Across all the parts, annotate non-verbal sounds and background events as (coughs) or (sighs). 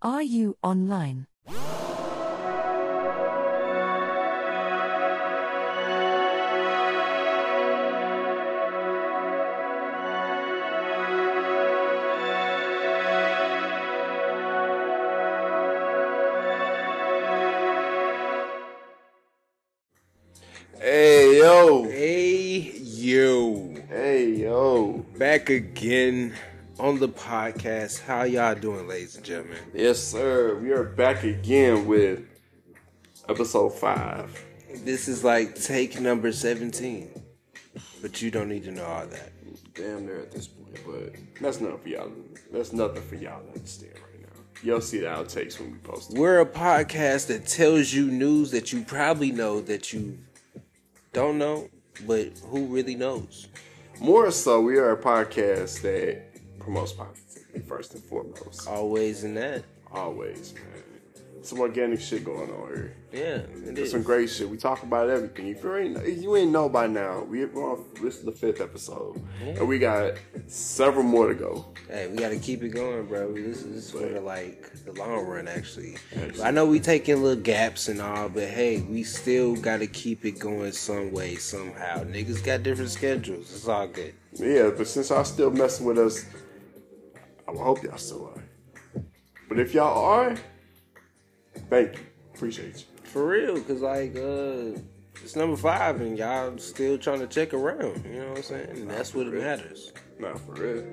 Are you online? Hey yo, Hey, yo. hey yo. Back again on the podcast. How y'all doing, ladies and gentlemen? Yes, sir. We are back again with episode five. This is like take number 17. But you don't need to know all that. Damn near at this point, but that's nothing for y'all. That's nothing for y'all to understand right now. Y'all see the outtakes when we post it. We're a podcast that tells you news that you probably know that you don't know, but who really knows? More so, we are a podcast that positivity first and foremost. Always in that. Always, man. Some organic shit going on here. Yeah, it There's some great shit. We talk about everything. If you ain't, if you ain't know by now, we- we're on this is the fifth episode, and we got several more to go. Hey, we gotta keep it going, bro. This is, this is for the like the long run, actually. Actually. I know we taking little gaps and all, but hey, we still gotta keep it going some way, somehow. Niggas got different schedules. It's all good. Yeah, but since y'all still messing with us, I hope y'all still are. But if y'all are, thank you. Appreciate you. For real, cause like uh it's number five and y'all still trying to check around. You know what I'm saying? And that's what matters. Nah, for real.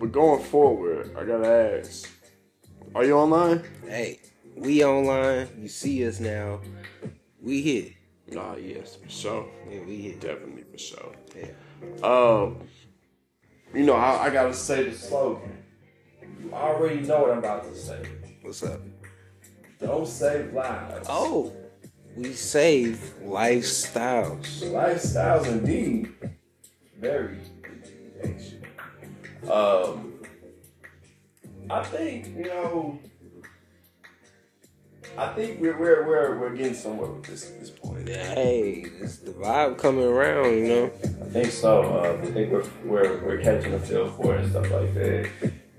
But going forward, I gotta ask, are you online? Hey, we online. You see us now. We here. Nah, yes, for sure. Yeah, we here. Definitely for sure. Yeah. Um, you know, I, I gotta say the slogan. You already know what I'm about to say. What's up? Don't save lives. Oh, we save lifestyles. Lifestyles indeed. Very ancient. Um I think, you know I think we're we're we're, we're getting somewhere with this at this point. Hey, it's the vibe coming around, you know. I think so. Uh, I think we're, we're we're catching a feel for it and stuff like that.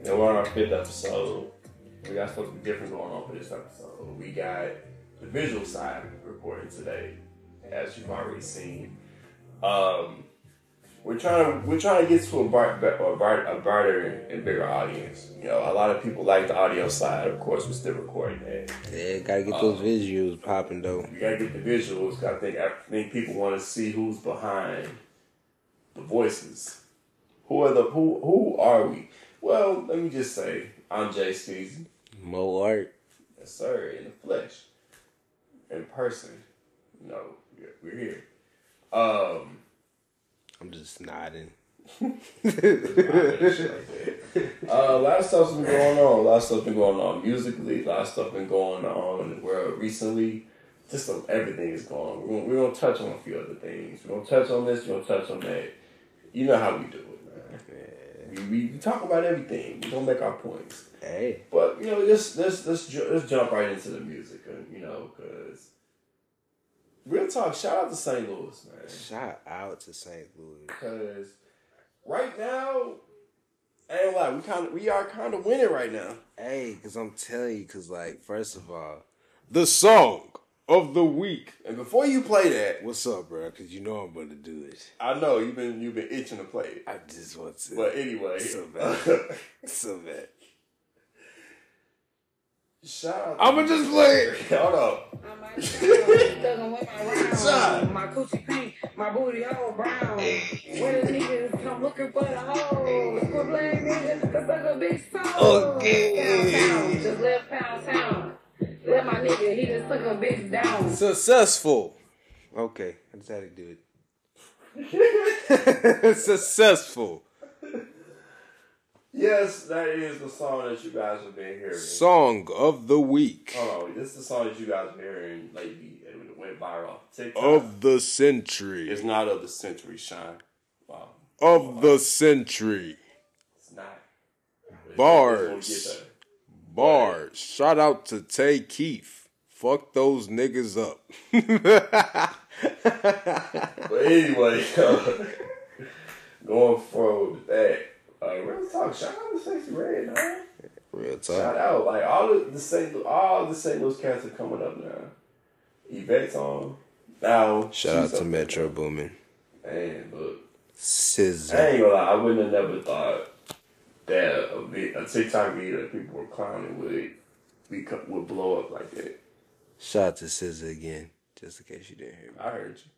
Know, we're on our fifth episode. We got something different going on for this episode. We got the visual side recorded today, as you've already seen. Um, we're trying to we're trying to get to a bar, a, bar, a broader and bigger audience. You know, a lot of people like the audio side. Of course, we're still recording that. Yeah, gotta get those visuals popping though. You gotta get the visuals. I think I think people want to see who's behind the voices. Who are the who who are we? Well, let me just say, I'm Jay Steezy. Mo art. Yes, sir, in the flesh, in person. No, we're, here. Um, I'm just nodding. uh, a lot of stuff's been going on. A lot of stuff's been going on musically. A lot of stuff's been going on in the world recently. Just everything is going on. We're gonna, we're gonna touch on a few other things. We're gonna touch on this. We're gonna touch on that. You know how we do it. We, we, we talk about everything. We don't make our points. Hey, But you know, let's let's let's ju- let's jump right into the music, uh, you know, because real talk. Shout out to St. Louis, man. shout out to St. Louis. Because right now, I ain't lie, we kind of we are kind of winning right now. Hey, cause I'm telling you, cause like, first of all, the song of the week. And before you play that, What's up, bro? Cause you know I'm gonna do it. I know you've been you've been itching to play it. I just want to. But anyway, So bad. so bad. shout out. I'ma just play it. (laughs) Hold up. I might my round. Son. My coochie pink, my booty all brown. When the niggas come looking for the hoes, quit blaming niggas, cause suck a big soul. Okay. Downtown, just left pound town. Let my nigga, he just took a bitch down. Successful. Okay, I just had to do it. (laughs) Successful. Yes, that is the song that you guys have been hearing. Song of the week. Oh, on, this is the song that you guys have been hearing lately, and it went viral. TikTok. Of the century. It's not of the century, Shine. Wow, Of the century. it's not. It's Bars. Gonna get there. Bars. Shout out to Tay Keith. Fuck those niggas up. (laughs) But anyway, uh, going forward with that, uh, real talk. Shout out to Sexyy Red, man. Real talk. Shout out, like all the, the St. All the St. Louis cats are coming up now. Yvette's on now. Shout out to Metro Boomin. Man, look, I ain't gonna lie, I wouldn't have never thought that a, vi- a TikTok video that people were clowning would become, would blow up like that. Shout out to SZA again, just in case you didn't hear me. I heard you.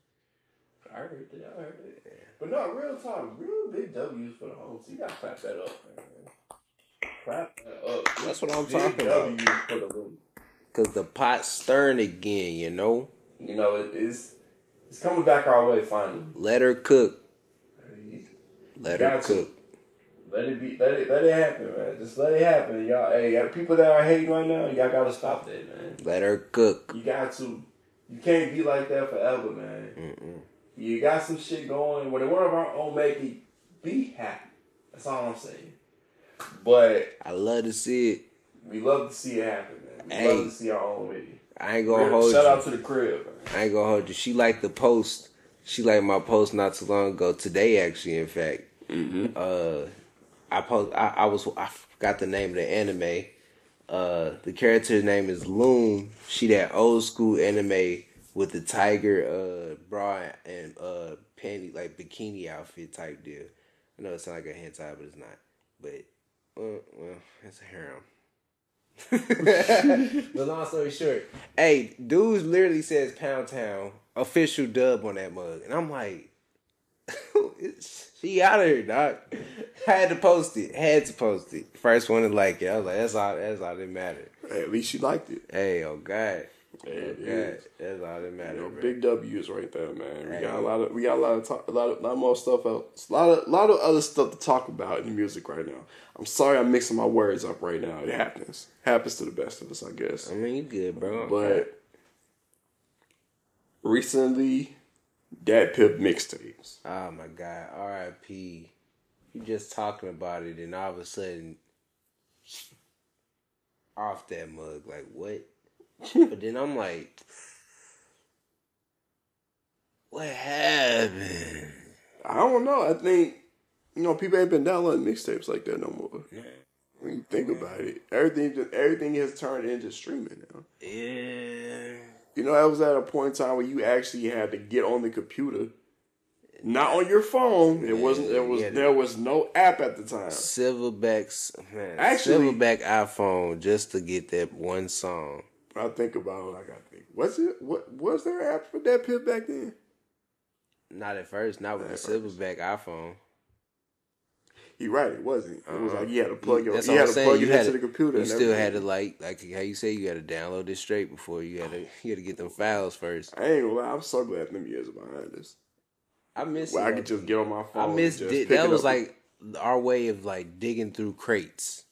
I heard it. I heard it. But no, real talk, real big W's for the home team. You gotta clap that up, man. Clap that up. That's what I'm Big talking about. For the room. Cause the pot's stirring again, you know. You know, it, it's it's coming back our way finally. Let her cook. Let her cook. Let it be. Let it. Let it happen, man. Just let it happen, y'all. Hey, people that are hating right now, y'all gotta stop that, man. Let her cook. You got to. You can't be like that forever, man. Mm-mm. You got some shit going. When one of our own make it, be happy. That's all I'm saying. But I love to see it. we love to see it happen, man. We Hey. love to see our own lady. I ain't gonna hold you. Shout out to the crib, man. I ain't gonna hold you. She liked the post. She liked my post not too long ago. Today, actually, in fact. Mm-hmm. Uh, I post. I, I was. I forgot the name of the anime. Uh, the character's name is Lum. She that old school anime with the tiger uh bra and uh panty like bikini outfit type deal. I know it sounds like a hentai, but it's not. But uh, well, it's a harem. (laughs) but long story short, hey, dudes literally says Pound Town official dub on that mug, and I'm like, (laughs) she out of here, dog. Had to post it. Had to post it. First one to like it. I was like, that's all. That's all that mattered. Hey, at least she liked it. Hey, oh God, Yeah, oh God, that's all that You mattered. know, bro. big W's right there, man. We Hey. got a lot of we got a lot of talk, a lot of lot more stuff else. A lot of a lot of other stuff to talk about in the music right now. I'm sorry I'm mixing my words up right now. It happens. Happens to the best of us, I guess. I mean, you good, bro. But recently, DatPiff mixtapes. Oh my God, R.I.P. You just talking about it, and all of a sudden, off that mug, like what? but then I'm like, what happened? I don't know. I think you know people ain't been downloading mixtapes like that no more. When you think about it, everything just everything has turned into streaming now. Yeah. You know, that was at a point in time where you actually had to get on the computer, not on your phone. It wasn't. There was there was no app at the time. Silverbacks, man. Actually- Silverback iPhone just to get that one song. When I think about it, like I think, was it? What was there an app for DatPiff back then? Not at first, not with the. Silverback iPhone. You're right. It wasn't. It was Uh-huh. like you had to plug your, That's you what had I'm to saying. plug You it had into to- the computer. You and still had to like, like how you say, you had to download it straight before you had to, you had to get them files first. I ain't gonna lie. I'm so glad them years are behind us. I miss. Where I could just get on my I phone. miss. and just di- that was up like our way of like digging through crates.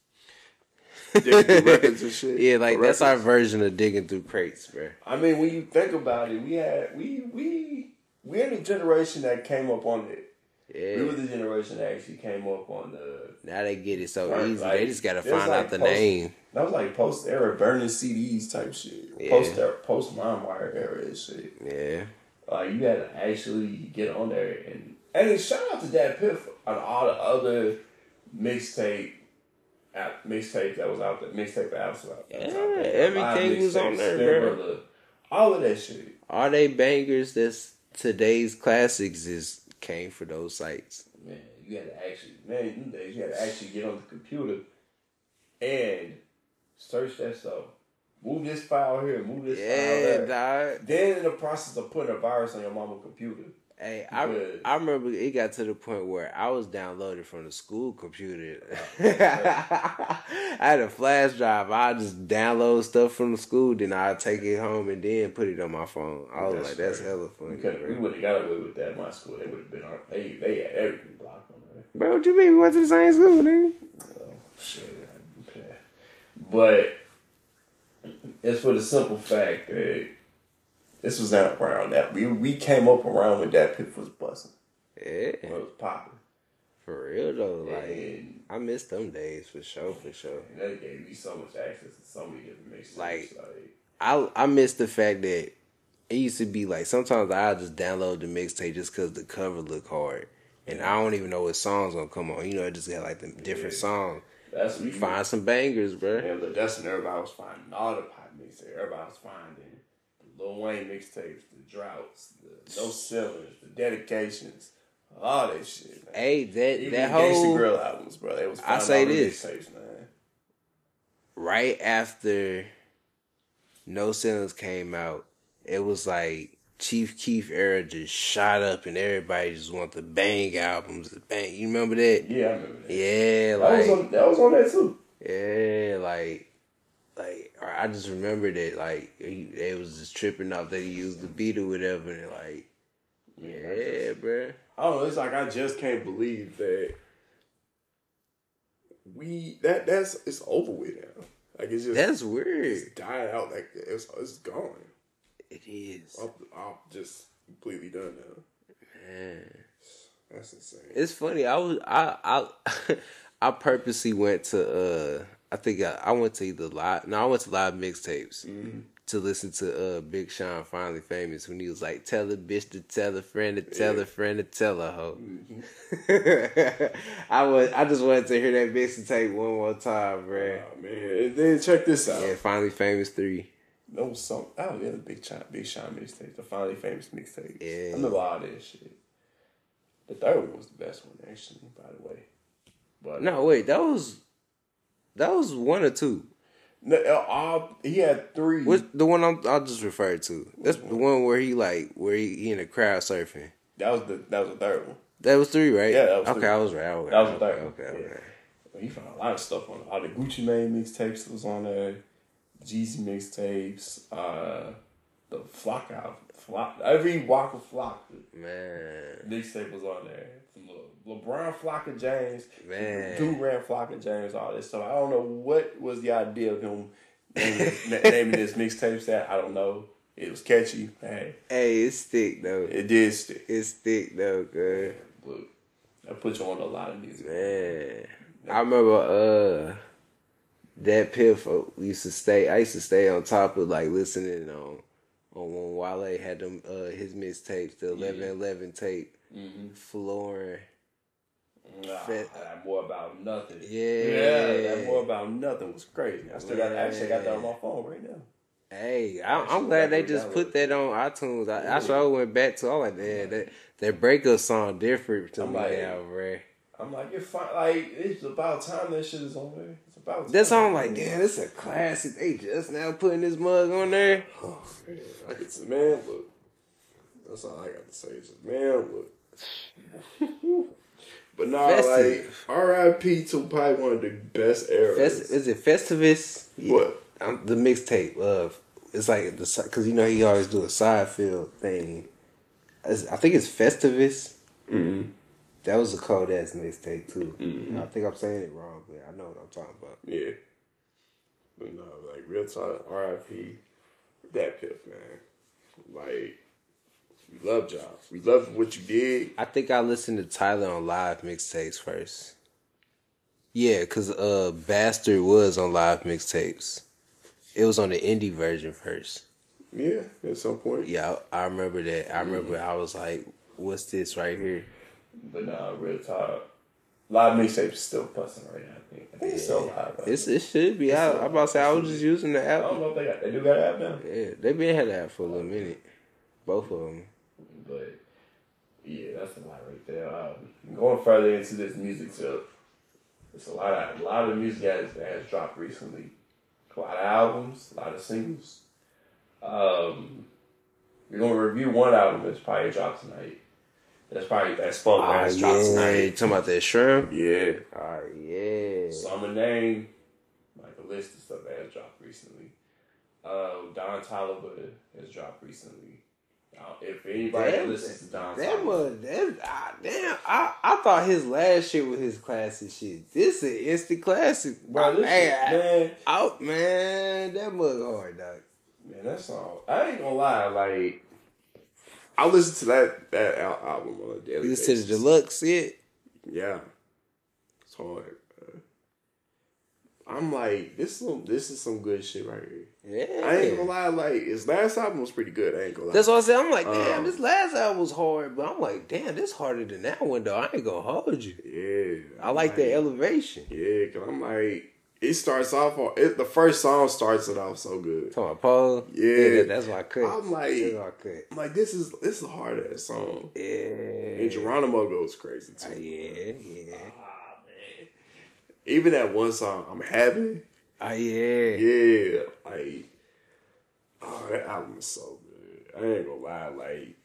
and through records and (laughs) shit. Yeah, like that's our version of digging through crates, bro. I mean, when you think about it, we had we we we in the generation that came up on it. We were the generation that actually came up on the. Now they get it so easy. like, they just gotta find like out the post- name. That was like post era burning CDs type shit. Yeah. Post era, post LimeWire era and shit. Yeah. Like you had to actually get on there and and shout out to DatPiff on all the other mixtape app mixtape that was out there, mixtape apps out was out Yeah, there. everything was on there, bro. All of that shit. Are they bangers? That's today's classics. Is came for those sites. Man, you had to actually man, in them days you had to actually get on the computer and search that stuff. Move this file here, move this file there. dog. Then in the process of putting a virus on your mama's computer. Hey, I, I remember it got to the point where I was downloaded from the school computer. (laughs) I had a flash drive. I just download stuff from the school, then I take it home and then put it on my phone. I was That's like, that's right. hella We funny. we would have got away with that in my school. They would have been on they they had everything blocked on there. Bro, what you mean? We went to the same school, nigga? So shit. Okay. But it's for the simple fact that this was not around that we we came up around when DatPiff was busting. Yeah, When it was popping. for real though. Like, And I miss them days for sure, for sure. And that gave me so much access to so many different mixes. Like- like I I miss the fact that it used to be like sometimes I just download the mixtape just because the cover look hard, and I don't even know what songs gonna come on. You know, it just got like the different Yeah. songs. That's we Find some bangers, bro. Yeah, but that's when everybody was finding all the pop mixtapes. Everybody was finding Lil Wayne mixtapes, the droughts, the no ceilings, the dedications, all that shit. Man. Hey, that Even that whole Grill albums, bro. They was I say this. mixtapes, man. right after No Ceilings came out, it was like Chief Keef era just shot up and everybody just want the bang albums, the bang. You remember that? Yeah, I remember that. Yeah, that was like on that was on that too. yeah, like like or I just remember that like he, they was just tripping off that he used the beat or whatever, and like yeah, bro. I don't. It's like I just can't believe that we that that's it's over with now. Like it's just That's weird. it's died out. Like it's it's gone. It is. I'm, I'm just completely done now. Man. That's insane. It's funny. I was I I (laughs) I purposely went to uh I think I, I went to either live no I went to live mixtapes mm-hmm. to listen to uh Big Sean finally famous when he was like tell a bitch to tell a friend to tell a friend to tell a hoe. Mm-hmm. (laughs) I was I just wanted to hear that mixtape one more time, bruh. Oh man, then check this out. Yeah, finally famous three. No was some. Oh yeah, the big Sean, big Sean mixtape, the finally famous mixtape. Yeah. I remember all that shit. The third one was the best one, actually. By the way, but No, wait, that was that was one or two. no, uh, all he had three. What's the one I'm, I'll just refer to? That's the one where he like where he, he in the crowd surfing. That was the that was the third one. That was three, right? Yeah, that was okay. three. I was right. Okay, That was the third one. Okay, Yeah. okay. He found a lot of stuff on all the Gucci Mane mixtapes was on there, Jeezy mixtapes, uh, the Flock out, Flock every Waka Flocka Man, mixtape was on there. Le- LeBron Flocka James, Man. Durant Flocker James, all this stuff. I don't know what was the idea of him naming, (laughs) naming this mixtape that. I don't know. It was catchy. Hey, hey, it's thick though. it did stick. It's thick though, good. Look, that put you on a lot of music. Man, I remember uh DatPiff. used to stay. I used to stay on top of like listening on on when Wale had them uh his mixtapes, the eleven eleven tape, Mm-hmm. flooring. Nah, Fit- that more about nothing. Yeah. yeah, that more about nothing was crazy. I still got actually got that on my phone right now. Hey, I, I'm glad they just put that on iTunes. I, that's why I went back to. all like, man, that that breakup song different to I'm me like- now, bro. I'm like, it's fine. Like it's about time that shit is on there. It's about time. That song, like, damn, this a classic. They just now putting this mug on there. Oh, man. It's man, look. That's all I got to say. Is man, look. (laughs) but nah, Festive. like R.I.P. to probably one of the best eras. Fest, is it Festivus? Yeah. What? Um, the mixtape of it's like the because you know he always do a side field thing. It's- I think it's Festivus. Mm-hmm. That was a cold ass mixtape too. I think I'm saying it wrong, but I know what I'm talking about. Yeah. But no, like real talk, R.I.P. DatPiff, man. Like we love y'all. We love what you did. I think I listened to Tyler on live mixtapes first. Yeah, cause uh Bastard was on live mixtapes. It was on the indie version first. Yeah, at some point. Yeah, I, I remember that. I remember I was like, "What's this right here?" But nah, real talk. Live mixtapes is still busting right now. I think. I think it's still live. right? It's it should be. I, I'm about to say I was just using the I don't app. know if they got. They do got an app now. Yeah, they been had that for a little minute. Both of them. But yeah, that's a lot right there. Um, going further into this music stuff, it's a lot of a lot of music has, that has dropped recently. A lot of albums, a lot of singles. Um, we're gonna review one album that's probably dropped tonight. That's probably that's Funk Oh that's dropped yeah, you tonight. talking about that shrimp? Yeah. Oh yeah. So I'm name like a list of stuff that has dropped recently. Uh, Don Toliver has dropped recently. Now, if anybody Damn, listens to Don That was that. Ah, damn, I I thought his last shit was his classic shit. This is instant classic, bro, this Hey, shit, I- man, Out man, that mug hard, dog. man, that song. I ain't gonna lie, like I listen to that that album on a daily You basis. listen to the deluxe shit. Yeah, it's hard. man. I'm like, this is some this is some good shit right here. Yeah. I ain't gonna lie, like his last album was pretty good. I ain't gonna lie. That's what I said. I'm like, damn, Um, this last album was hard, but I'm like, damn, this harder than that one though. I ain't gonna hold you. yeah, I like the elevation. Yeah, cause I'm like, it starts off. on- It, the first song starts it off so good. Talking about Paul. Yeah. that- that's why I cut. I'm like- I cut. I'm like, this is this is a hard ass song. Yeah. And Geronimo goes crazy too. yeah, yeah. Ah, man. Even that one song, I'm happy. Ah, yeah. Yeah, like, oh, that album is so good. I ain't gonna lie, like,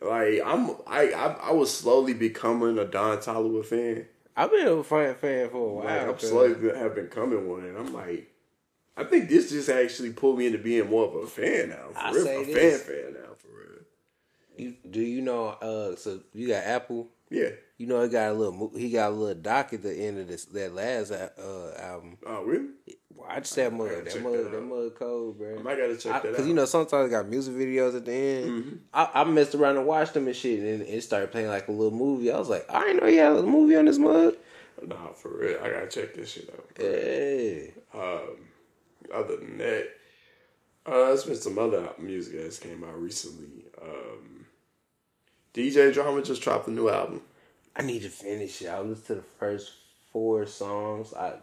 like I'm, I, I, I was slowly becoming a Don Toliver fan. I've been a fan fan for a while. Like, I'm slowly have becoming one, and I'm like, I think this just actually pulled me into being more of a fan now. For I real, say a this. fan fan now for real. You, do you know? Uh, so you got Apple. Yeah. You know, he got a little. He got a little doc at the end of this that last uh, album. Oh, really? Watch that mud. That mud. that That mud cold, bro. I might gotta check that Because out. Mm-hmm. you know sometimes they got music videos at the end. I, I messed around and watched them and shit, and it started playing like a little movie. I was like, I didn't know he had a movie on this mud. Nah, for real. I gotta check this shit out. Yeah. Um, other than that, uh, there's been some other music that's came out recently. Um, DJ Drama just dropped a new album. I need to finish it. I listened to the first four songs. I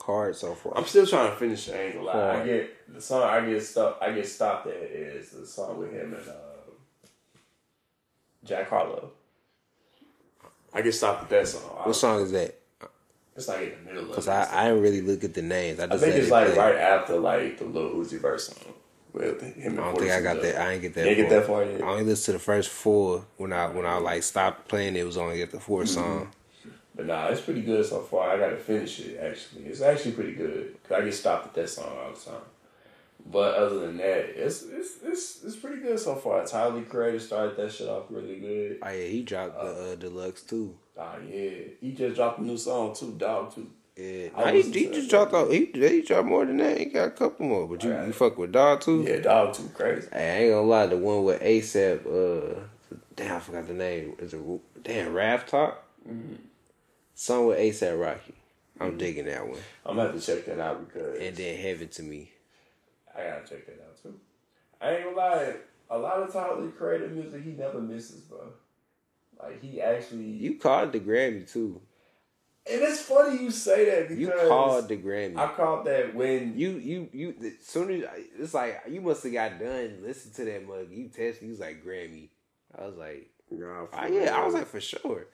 hard so far. I'm still trying to finish it. I ain't gonna lie. I get the song I get stuck. I get stopped at is the song with him and uh, Jack Harlow. I get stopped at that song. what song is that? It's like in the middle of. Because. I, I didn't really look at the names. I I think it's it like play. right after like the Lil Uzi Vert song with him. I don't think I got that. I ain't get that. You ain't far. get that far yet? I only listened to the first four. When I when I like stopped playing, it was only at the 4th Mm-hmm. song. But nah, it's pretty good so far. I gotta finish it actually. It's actually pretty good. 'Cause I get stopped at that song all the time. But other than that, it's it's it's it's pretty good so far. Tyler Creator started that shit off really good. Oh yeah, he dropped the uh, deluxe too. Ah yeah, he just dropped a new song too, Dog too. Yeah, I he, he just dropped out. He, he dropped more than that. He got a couple more. But you, Alright. you fuck with Dog too. Yeah, Dog too crazy. Hey, I ain't gonna lie. The one with ASAP. Uh, damn, I forgot the name. Is it damn Wharf Talk? Mm-hmm. Song with ASAP Rocky. I'm digging that one. I'm gonna have to check that out because And then Heaven to Me. I gotta check that out too. I ain't gonna lie, a lot of Tyler the Creator music he never misses, bro. Like he actually, You called the Grammy too. And it's funny you say that because You called the Grammy. I called that when You you you. As soon as it's like you must have got done. Listen to that mug. You text. You was like Grammy. I was like, Nah, for oh, yeah. I was like for sure.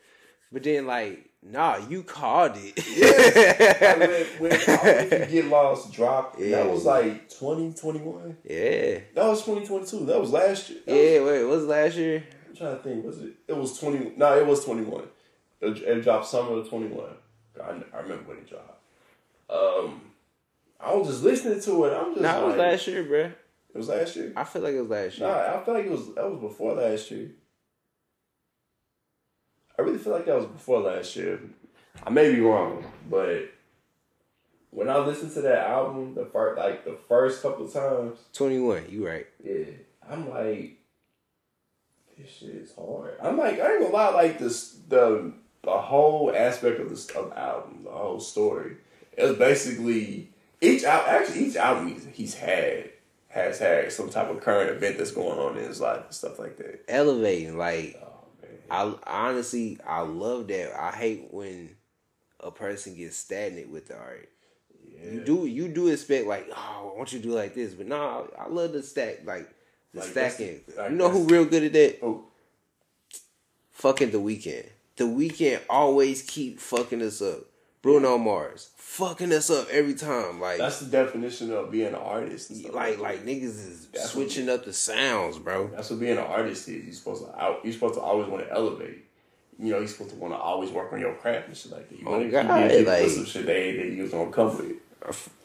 But then like, nah, you called it. Like, when, when (laughs) You Get Lost drop. Yeah. that was like 2021. yeah. That was 2022. That was last year. That Yeah. Wait. What was last year? I'm trying to think. Was it? It was 20. No, it was 21. It, it dropped summer of 21. I, I remember when it dropped. Um, I was just listening to it. I'm just No, it was last year, bruh. It was last year. I feel like it was last year. Nah, I feel like it was that was before last year. I really feel like that was before last year. I may be wrong, but when I listened to that album, the first like the first couple times, Twenty one. You right. yeah, I'm like, this shit is hard. I'm like, I ain't gonna lie, like this the the whole aspect of this of the album, the whole story. It was basically each al- actually each album he's, he's had has had some type of current event that's going on in his life and stuff like that. Elevating. Like Oh. I honestly, I love that. I hate when a person gets stagnant with the art. You do you do expect like, oh, I want you to do like this, but no, I love the stack like the Like, stacking. the- like, you know who real good at that? Oh, Fucking the Weeknd. The Weeknd always keep fucking us up. Bruno Mars fucking us up every time. Like that's the definition of being an artist. Like like niggas is That's switching up the sounds, bro. That's what being an artist is. You're supposed to out. You're supposed to always want to elevate. You know, you're supposed to want to always work on your craft and shit like that. You Oh, to God, getting like- some shit they that you was gonna come with.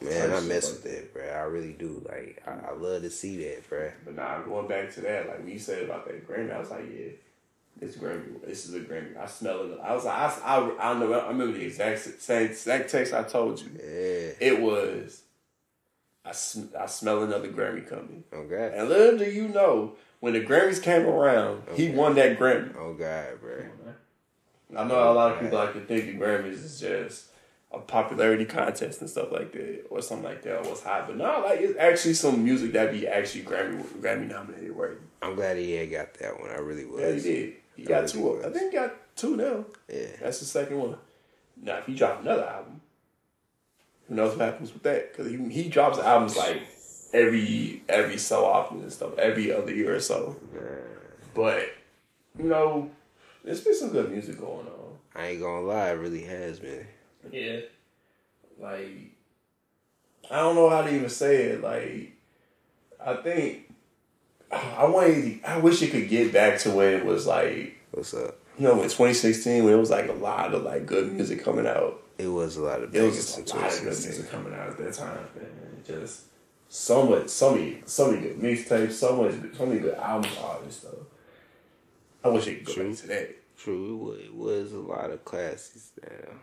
Man, I mess with that, bro. I really do. Like I, I love to see that, bro. But now going back to that, like when you said about that Grammy, I was like, yeah, this Grammy, this is a Grammy. I smell it. I was like, I, I, I know. I remember the exact same exact text I told you. Yeah. It was, I, sm- I smell another Grammy coming. Oh God. And little do you know, when the Grammys came around, he won that Grammy. Oh God, bro. I know a lot of oh, people like to think the Grammys is just a popularity contest and stuff like that, or something like that, or what's hot. But no, like it's actually some music that be actually Grammy Grammy nominated worthy. I'm glad he had got that one. I really was. Yeah, he did. He got two. I think he got two now. Yeah. That's the second one. Now, if he drop another album, who knows what happens with that? Because he, he drops albums like every every so often and stuff, every other year or so. But you know, there's been some good music going on. I ain't gonna lie, it really has, been. Yeah, like I don't know how to even say it. Like I think I want. I wish it could get back to when it was like What's up? you know, in 2016 when it was like a lot of like good music coming out. It was a lot of It was a lot of good music coming out at that time, man. Just so much, so many, so many good mixtapes, so much, so many good albums, all this stuff. I wish it could go True. back to that, True, it was, it was a lot of classics now.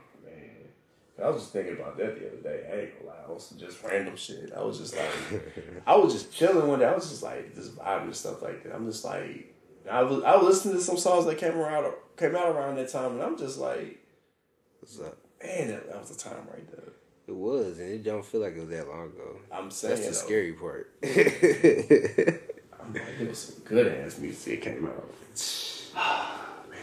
I was just thinking about that the other day. I ain't gonna lie, I was just random shit. I was just like, I was just chilling one day. I was just like, just vibing and stuff like that. I'm just like, I was, I was listening to some songs that came around, came out around that time, and I'm just like, What's up? man, that, that was the time right there. It was, and it don't feel like it was that long ago. I'm saying That's the though, scary part. (laughs) I'm like, it was some good ass music that came out. (sighs) man.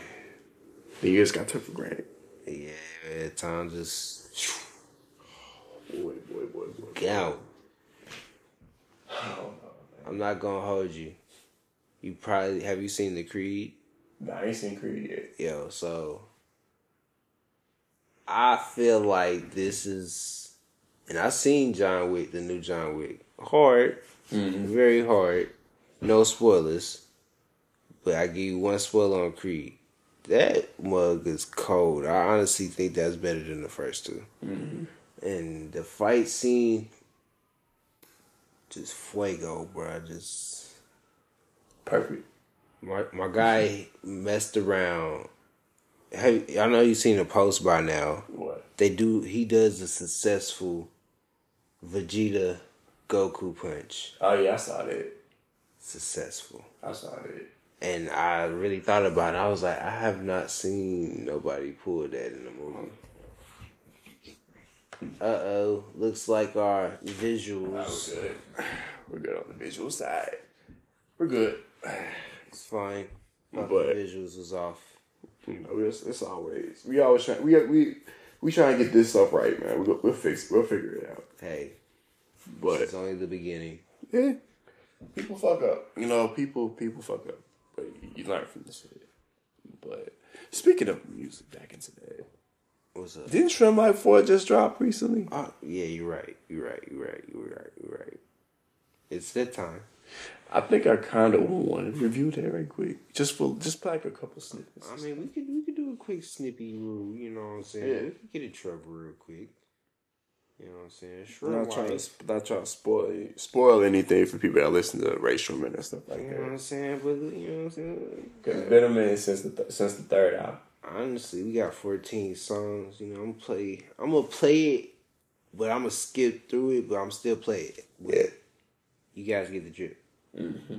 The years got took for granted. yeah, man, time just Boy, boy, boy, boy. go. Oh, I'm not gonna hold you. You probably have you seen the Creed? Nah, I ain't seen Creed yet. Yo, so I feel like this is, and I seen John Wick, the new John Wick, hard, mm-hmm. very hard. No spoilers, but I give you one spoiler on Creed. That mug is cold. I honestly think that's better than the first 2 mm-hmm. And the fight scene, just fuego, bro. Just Perfect. my my guy messed around. Have, I know you've seen the post by now. What? They do. He does a successful Vegeta Goku punch. Oh yeah, I saw that. Successful. I saw that. And I really thought about it. I was like, I have not seen nobody pull that in the movie. Uh oh. Looks like our visuals. good. We're good on the visual side. We're good. It's fine. But But- visuals was off. You know, it's, it's always we always try we we we try to get this stuff right, man. We'll, we'll fix we'll figure it out. Hey, But it's only the beginning. yeah, People fuck up. you know, people people fuck up, you, learn from this shit. But speaking of music, back into that. What's up? Didn't Trim Life Four just drop recently? Oh, yeah, you're right. You're right. You're right. You're right. You're right. It's that time. I think I kind of want to review that right quick, just for just like a couple snippets. I mean, we could we could do a quick snippy rule. You know what I'm saying? Yeah. We could get a trouble real quick. You know what I'm saying? I'm Sure. not trying to not trying to spoil spoil anything for people that listen to Rae Sremmurd and stuff like that. You know what. I'm saying? But you know what I'm saying? Cause it's been a minute since the th- since the third album. Honestly, we got 14 songs. You know, I'm play. I'm gonna play it, but I'm gonna skip through it. But I'm still play it. Yeah. You guys get the drip. Mm-hmm.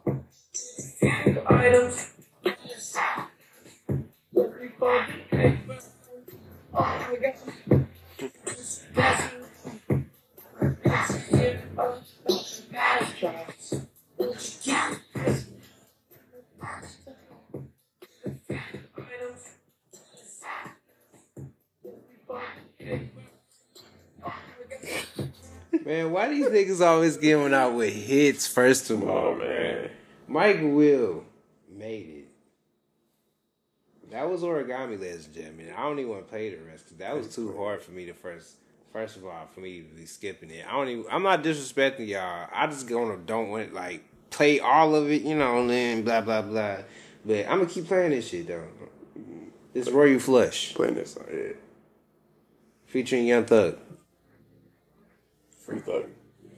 Items. Man, why do these niggas always giving out with hits first of all? Man. Mike Will made it. That was origami, ladies and gentlemen. I don't even want to play the rest because that was too hard for me to first. First of all, for me to be skipping it, I don't even. I'm not disrespecting y'all. I just gonna don't want like play all of it, you know, and then blah blah blah. But I'm gonna keep playing this shit though. It's Royal Flush Playing this song, yeah. featuring Young Thug. Free thug.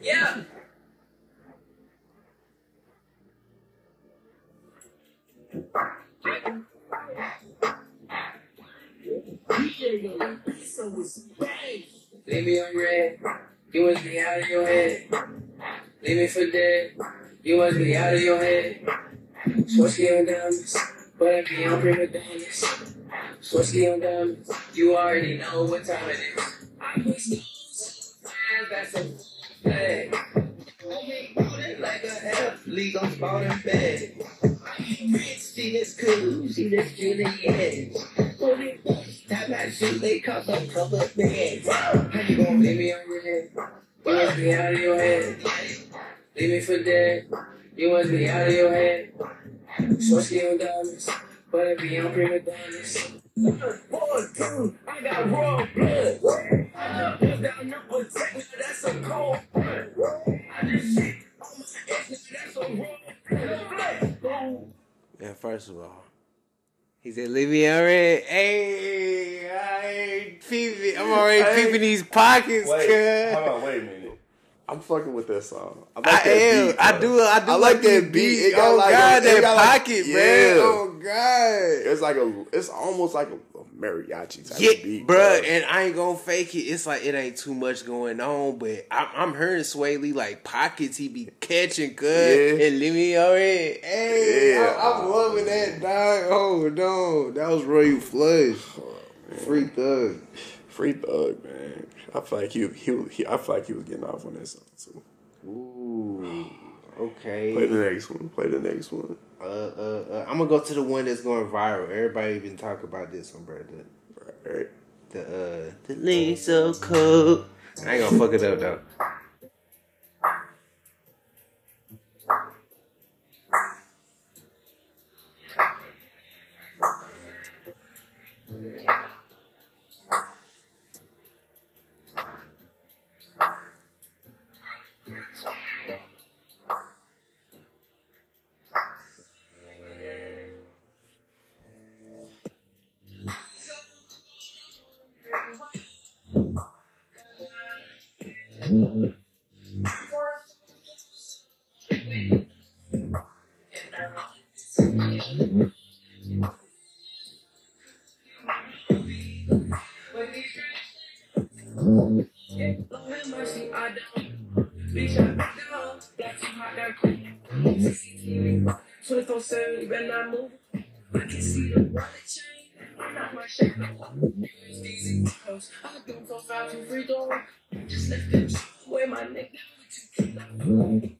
Yeah. Leave me on red. You must be out of your head. Leave me for dead. You must be out of your head. Swarovski on diamonds, but I be on prima donnas. Swarovski on diamonds, you already know what time it is. I put stones, man, that's a flag. Like a athlete, I'm spouting bad. I see this cool, see this Juliet. That my shoes, they a couple of bags. How you gonna leave me on red? You must be out of your head. Leave me for dead. You must be out of your head. Swarovski on diamonds, but I be on prima donnas. One, two, I got raw blood. I just number ten, now that's a cold blood. I just shit Yeah, first of all, he said, "Leave me red." Hey, I ain't peeping. I'm already Hey. peeping these pockets, Wait, hold on, wait a minute. I'm fucking with that song. I, I that am. beat, I do. I do I like that beat. It got oh like God, it that got like- pocket, yeah. man. Oh God. It's like a. It's almost like a, a mariachi type Yeah, of beat, bruh, bro. and I ain't gonna fake it. It's like it ain't too much going on, but I'm, I'm hearing Swae Lee like pockets he be catching, cuz, Yeah. and leave me already. Hey, Yeah. I, am loving that dog. Oh no, that was Royal Flush, oh, Free Thug. Free thug, man. I feel like he, he, he. I feel like he was getting off on that song too. Ooh, okay. Play the next one. Play the next one. Uh, uh, uh, I'm gonna go to the one that's going viral. Everybody been talking about this one, bro. The, the uh, the lean so cold. I ain't gonna fuck it up though. 7, you better not move. I can see the wallet chain. I'm not my shape. Easy close. I don't go foul too free throw. Just left them where my neck down.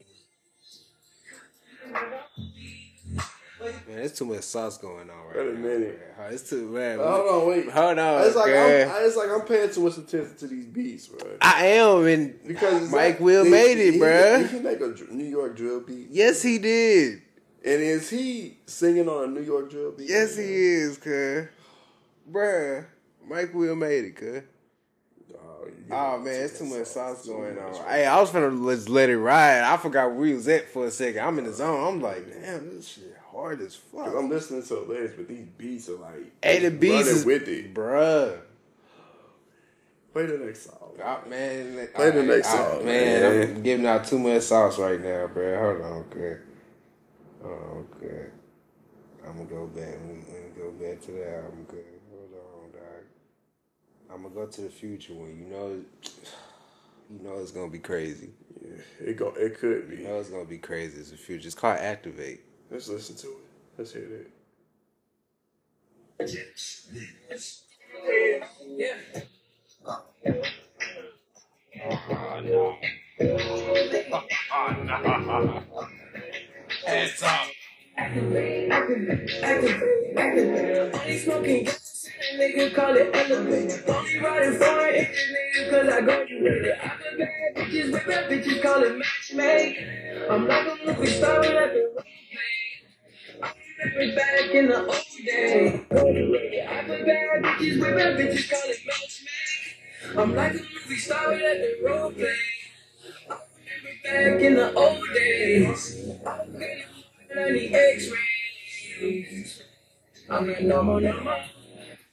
Man, there's too much sauce going on right Wait a now. minute. man. It's too man. Uh, hold on, wait. Hold on. It's like girl. I'm, it's like I'm paying too much attention to these beats, bro. I am, and Because Mike like- Will he- made it, he- bruh. Did he make a New York drill beat? yes, he did. And is he singing on a New York drill beat? Yes, he is, cuz. Bruh, Mike Will made it, cuz. Oh, Oh man, it's too much sauce going on. Hey, I was finna just let it ride. I forgot where we was at for a second. I'm in the zone. I'm like, damn, this shit hard as fuck. 'Cause I'm listening to the lyrics, but these beats are like Hey, the beats is with it. bruh. Play the next song. Oh, man, Play the I- next I- song, man. man. I'm giving out too much sauce right now, bro. Hold on, okay. Hold on, okay. I'm gonna go back. I'm gonna go back to the album, good. Hold on, dog. I'm gonna go to the future one. You know, you know it's gonna be crazy. Yeah, it go. It could be. You know it's gonna be crazy. It's the future. It's called Activate. Let's listen to it. Let's hear it. Yeah. Yeah. Oh no. Oh no. It's up. Activate, activate, activate, activate. Only smoking gas, and that nigga call it elevate. Only riding foreign engines, nigga, cause I graduated. I got bad bitches, with bad bitches, call it matchmake. I'm like a movie star at the play. I remember back in the old days. I put bad bitches, with bad bitches, call it matchmake. I'm like a movie star at the play. I remember back in the old days. I need X-rays. I'm like, no more, no more.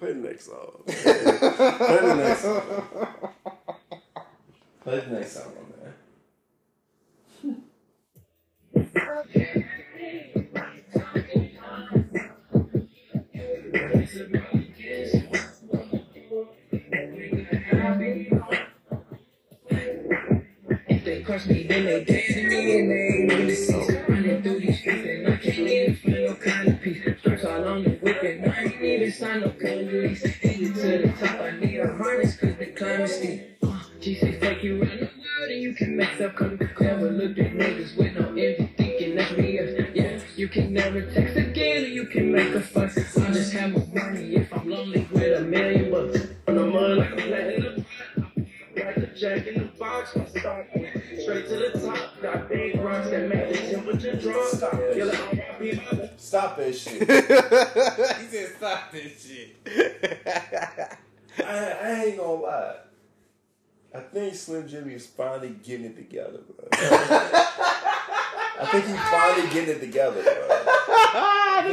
play the next song. (laughs) play the next song. Play the man. If crush me, then they to me and they ain't. Running through these streets and I can't even find no kind of peace. Stripes all on the whip and I no kind of lease. Headed to the top, I need a harness cause the climb is steep. Uh, G6 take you around the world and you can mess up come Never looked at niggas with no envy thinking that's BS. Yeah, you can never text again or you can make a fuss. I just have my money if I'm lonely with a million bucks. On the mud like I'm the Got the jack in the box, my stock straight to the top. Got big rocks that make the temperature drop. Stop, Stop that shit. (laughs) he said stop this shit. I, I ain't gonna lie. I think Slim Jxmmi is finally getting it together, bro. I think he's finally getting it together, bro. (laughs)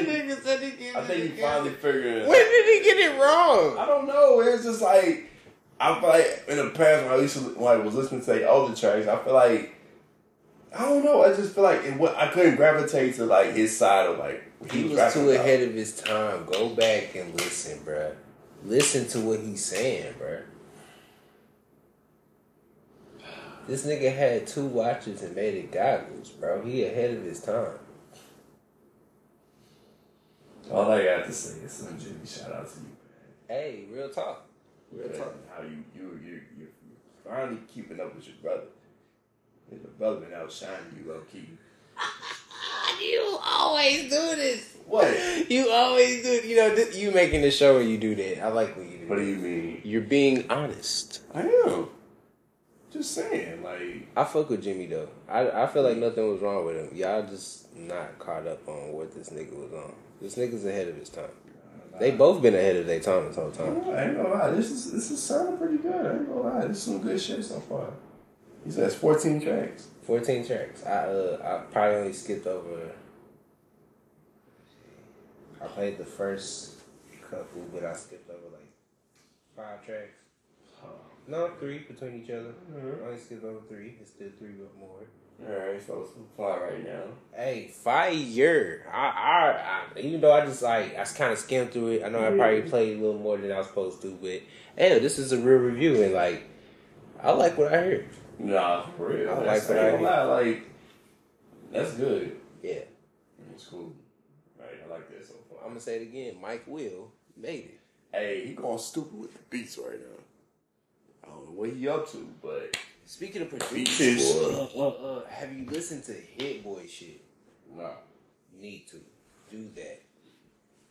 nigga said he I think he finally figured it When did he get it wrong? I don't know. It's just like I feel like in the past when I used to like was listening to like older tracks, I feel like I don't know. I just feel like it, I couldn't gravitate to like his side of like what He was rapping too about. ahead of his time. Go back and listen, bruh. Listen to what he's saying, bruh. This nigga had two watches and made it goggles, bro. He ahead of his time. All I got to say is Slim Jxmmi, shout out to you, Hey, real talk. Real talk. How you you you you finally keeping up with your brother. And your brother been outshining you low key. You always do this. What? You always do. You know, th- you making the show and you do that. I like when you do. What do you mean? You're being honest. I am. Just saying, like I fuck with Jxmmi though. I I feel like nothing was wrong with him. Y'all just not caught up on what this nigga was on. This nigga's ahead of his time. They both been ahead of their time this whole time. I ain't gonna lie. This is this is sounding pretty good. I ain't gonna lie. This is some good shit so far. He says 14 tracks. Fourteen tracks. I uh I probably only skipped over. I played the first couple, but I skipped over like five tracks. No, three between each other. Mhm. I only skipped over three. It's still three more. Alright, so it's fly right now. Hey, fire! I, I, I, even though I just like I kind of skimmed through it. I know I probably played a little more than I was supposed to, but hey, this is a real review, and like I like what I heard. Nah, for real. I like That's- what I I ain't gonna lie, like, that's good. Yeah, It's cool. Right, I like that so far. I'm gonna say it again. Mike Will made it. Hey, he going stupid with the beats right now. I don't know what he up to, but Speaking of Beaches. producers, uh, uh, uh, have you listened to Hit Boy shit? Nah. Need to do that.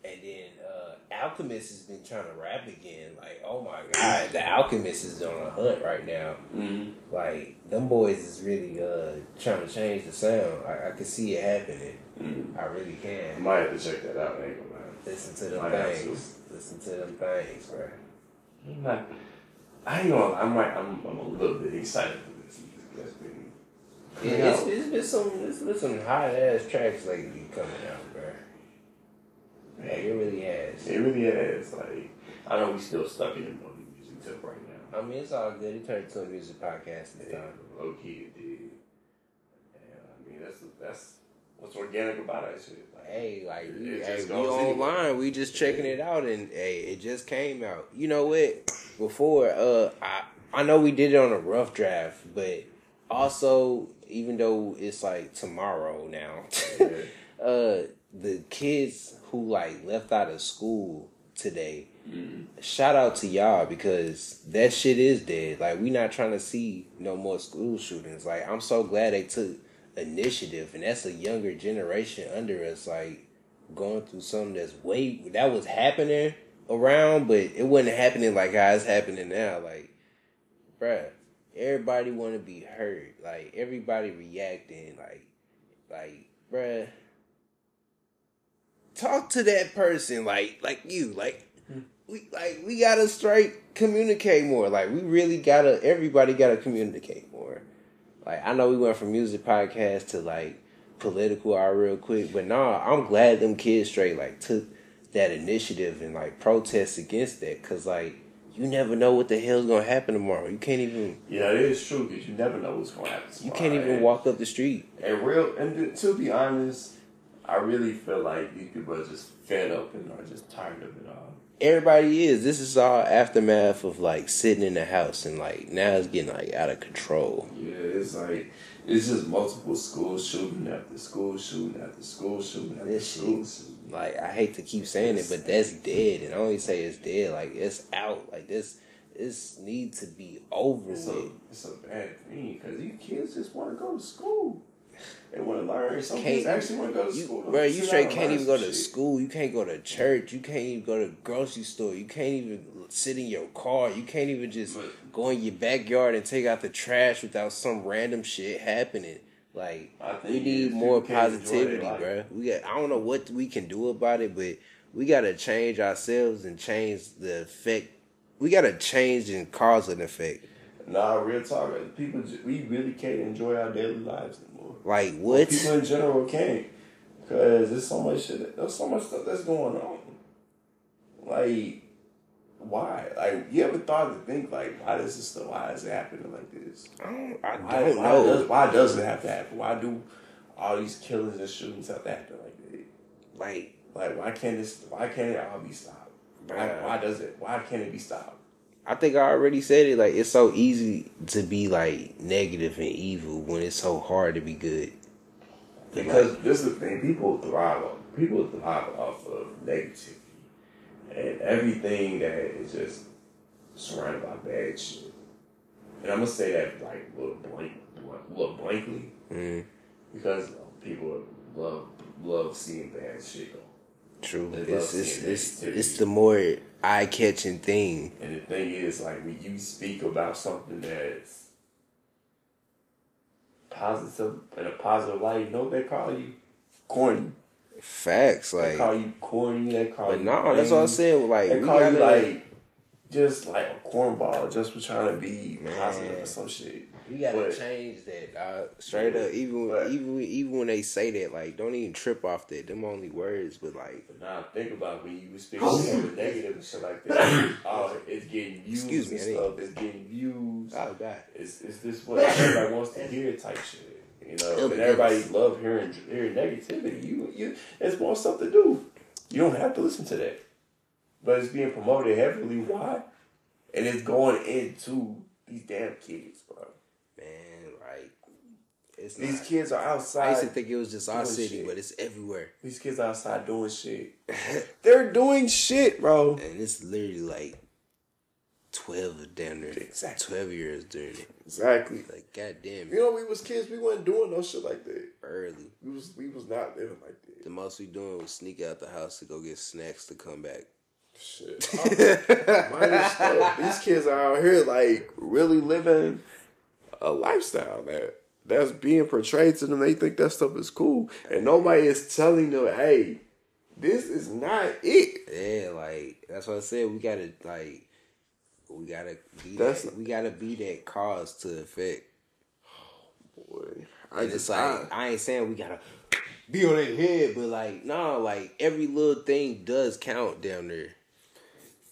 And then uh, Alchemist has been trying to rap again. Like, oh my god, the Alchemist is on a hunt right now. Mm-hmm. Like, them boys is really uh, trying to change the sound. I, I can see it happening. Mm-hmm. I really can. I might have to check that out, I ain't gonna lie. Listen to them Might things. Listen to them things, bro. I'm not, I ain't gonna. I might. I'm, I'm a little bit excited for this. music That's been. Yeah, it's, it's been some it's been some hot ass tracks lately coming out. Like, it really has. It really has. Like I know we still stuck in the movie music tip right now. I mean, it's all good. It turned to a music podcast this Yeah, time. low key it did. Yeah, I mean that's that's what's organic about that shit. Like, Hey, like It- we, it hey, we online. anywhere. We just checking it out, and hey, it just came out. You know what? Before, uh, I I know we did it on a rough draft, but also even though it's like tomorrow now, (laughs) uh, the kids who like left out of school today. Mm-hmm. Shout out to y'all because that shit is dead. Like we not trying to see no more school shootings. Like I'm so glad they took initiative and that's a younger generation under us. Like going through something that's way that was happening around, but it wasn't happening like how it's happening now. Like, bruh, everybody want to be heard. Like everybody reacting. Like, like, bruh, talk to that person. Like, like you. Like, we like we gotta straight communicate more. Like, we really gotta. Everybody gotta communicate more. Like, I know we went from music podcast to like political all real quick, but nah, I'm glad them kids straight like took that initiative and like protest against that because like you never know what the hell's gonna happen tomorrow. You can't even Yeah, it is true because you never know what's going to happen. you can't even And- walk up the street. And real, and to be honest, I really feel like these people are just fed up and are just tired of it all. Everybody is. This is all aftermath of like sitting in the house and like now it's getting like out of control. Yeah, it's like it's just multiple school shooting after school shooting after school shooting after This school shit- shooting. Like I hate to keep saying it, but that's dead. And I only say it's dead. Like it's out. Like this, this needs to be over It's with. a it's a bad thing because these kids just want to go to school. They want to learn. Some Can't- kids actually want to go to You, school. bro, you straight can't even go to shit. school. You can't go to church. You can't even go to grocery store. You can't even sit in your car. You can't even just But- go in your backyard and take out the trash without some random shit happening. Like we need more People can't enjoy positivity, bro. We got. I don't know what we can do about it, but we gotta change ourselves and change the effect. We gotta change and cause an effect. Nah, real talk. Uh, people, we really can't enjoy our daily lives. Like what? People in general can't, cause there's so much shit. There's so much stuff that's going on. Like, why? Like, you ever thought to think like, why does this stuff? Why is it happening like this? I don't, I Why, don't why know. Does, why does it have to happen? Why do all these killings and shootings have to happen like that? like Like, why can't this? Why can't it all be stopped? Why, why does it? Why can't it be stopped? I think I already said it. Like it's so easy to be like negative and evil when it's so hard to be good. But, Because like, this is the thing, people thrive on people thrive off of negativity and everything that is just surrounded by bad shit. And I'm gonna say that like a little blank, a little blankly, mm, because people love love seeing bad shit go. true. It's it's it's, it's the more eye catching thing. And the thing is, like when you speak about something that's positive in a positive light, you know they call you corny. Facts, They like. call you corny. They call But you. no, that's what I said. Like They call you gotta, like just like a cornball, just for trying to be Man. positive or some shit. We gotta but- change that. dog. straight up, even But- even even when they say that, like, don't even trip off that. Them only words, but like, But now think about when you speak oh, something negative and shit like that. (coughs) Oh, it's getting views Excuse me, and stuff. It's getting views. oh god, It's it's this what everybody wants to hear type shit. You know, Oh, and everybody goodness. love hearing hearing negativity. You you it's more stuff to do. You don't have to listen to that, but it's being promoted heavily. Why? And it's going into these damn kids, bro. man, like, it's These not. kids are outside. I used to think it was just our city, shit. but it's everywhere. These kids outside doing shit. (laughs) They're doing shit, bro. and it's literally like twelve down there, Exactly. twelve years dirty. Exactly. Like goddamn, You know, we was kids. We wasn't doing no shit like that. early. We was we was not living like that. The most we doing was sneak out the house to go get snacks to come back. Shit. (laughs) These kids are out here like really living a lifestyle that that's being portrayed to them. They think that stuff is cool, and nobody is telling them, "Hey, this is not it." Yeah, like that's what I said. We gotta like, we gotta be That's- that. We gotta be that cause to effect. Boy, I And just it's like I ain't saying we gotta be on their head, but like no, like every little thing does count down there.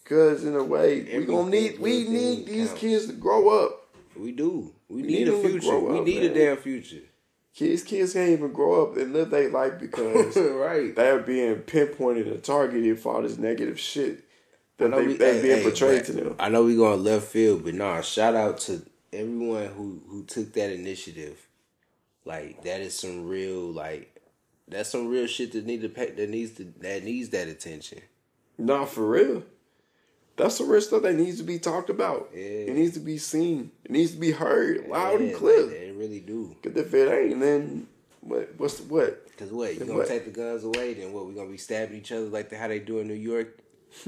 because in a way we gonna need we need these counts. kids to grow up. We do. We, We need, need a future. We up, need a damn future. Kids, kids can't even grow up and live their life because (laughs) right. they're being pinpointed and targeted for all this negative shit that they, we- they hey, being hey, portrayed to them. I know we going left field, but nah, shout out to everyone who who took that initiative. Like that is some real like that's some real shit that need to pay, that needs to that needs that attention. Nah, for real. That's the real stuff that needs to be talked about. Yeah. It needs to be seen. It needs to be heard loud Yeah, and clear. like, they really do. Cause if it ain't, then What? What's the, what? Cause what? You Then gonna what? take the guns away? Then what? We gonna be stabbing each other like the, how they do in New York? (laughs)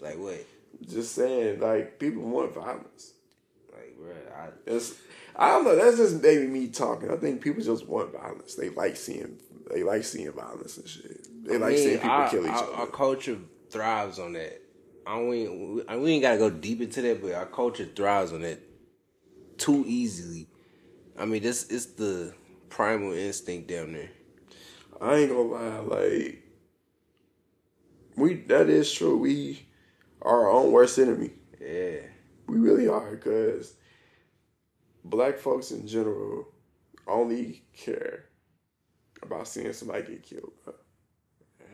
like what? Just saying, like people want violence. Like, bro, I, It's, I don't know. That's just maybe me talking. I think people just want violence. They like seeing. They like seeing violence and shit. They like mean, seeing people our, kill each our, other. Our culture thrives on that. I we, we we ain't gotta go deep into that, but our culture thrives on that too easily. I mean, this is the primal instinct down there. I ain't gonna lie, like we that is true. We are our own worst enemy. Yeah, We really are, because black folks in general only care about seeing somebody get killed. Bro.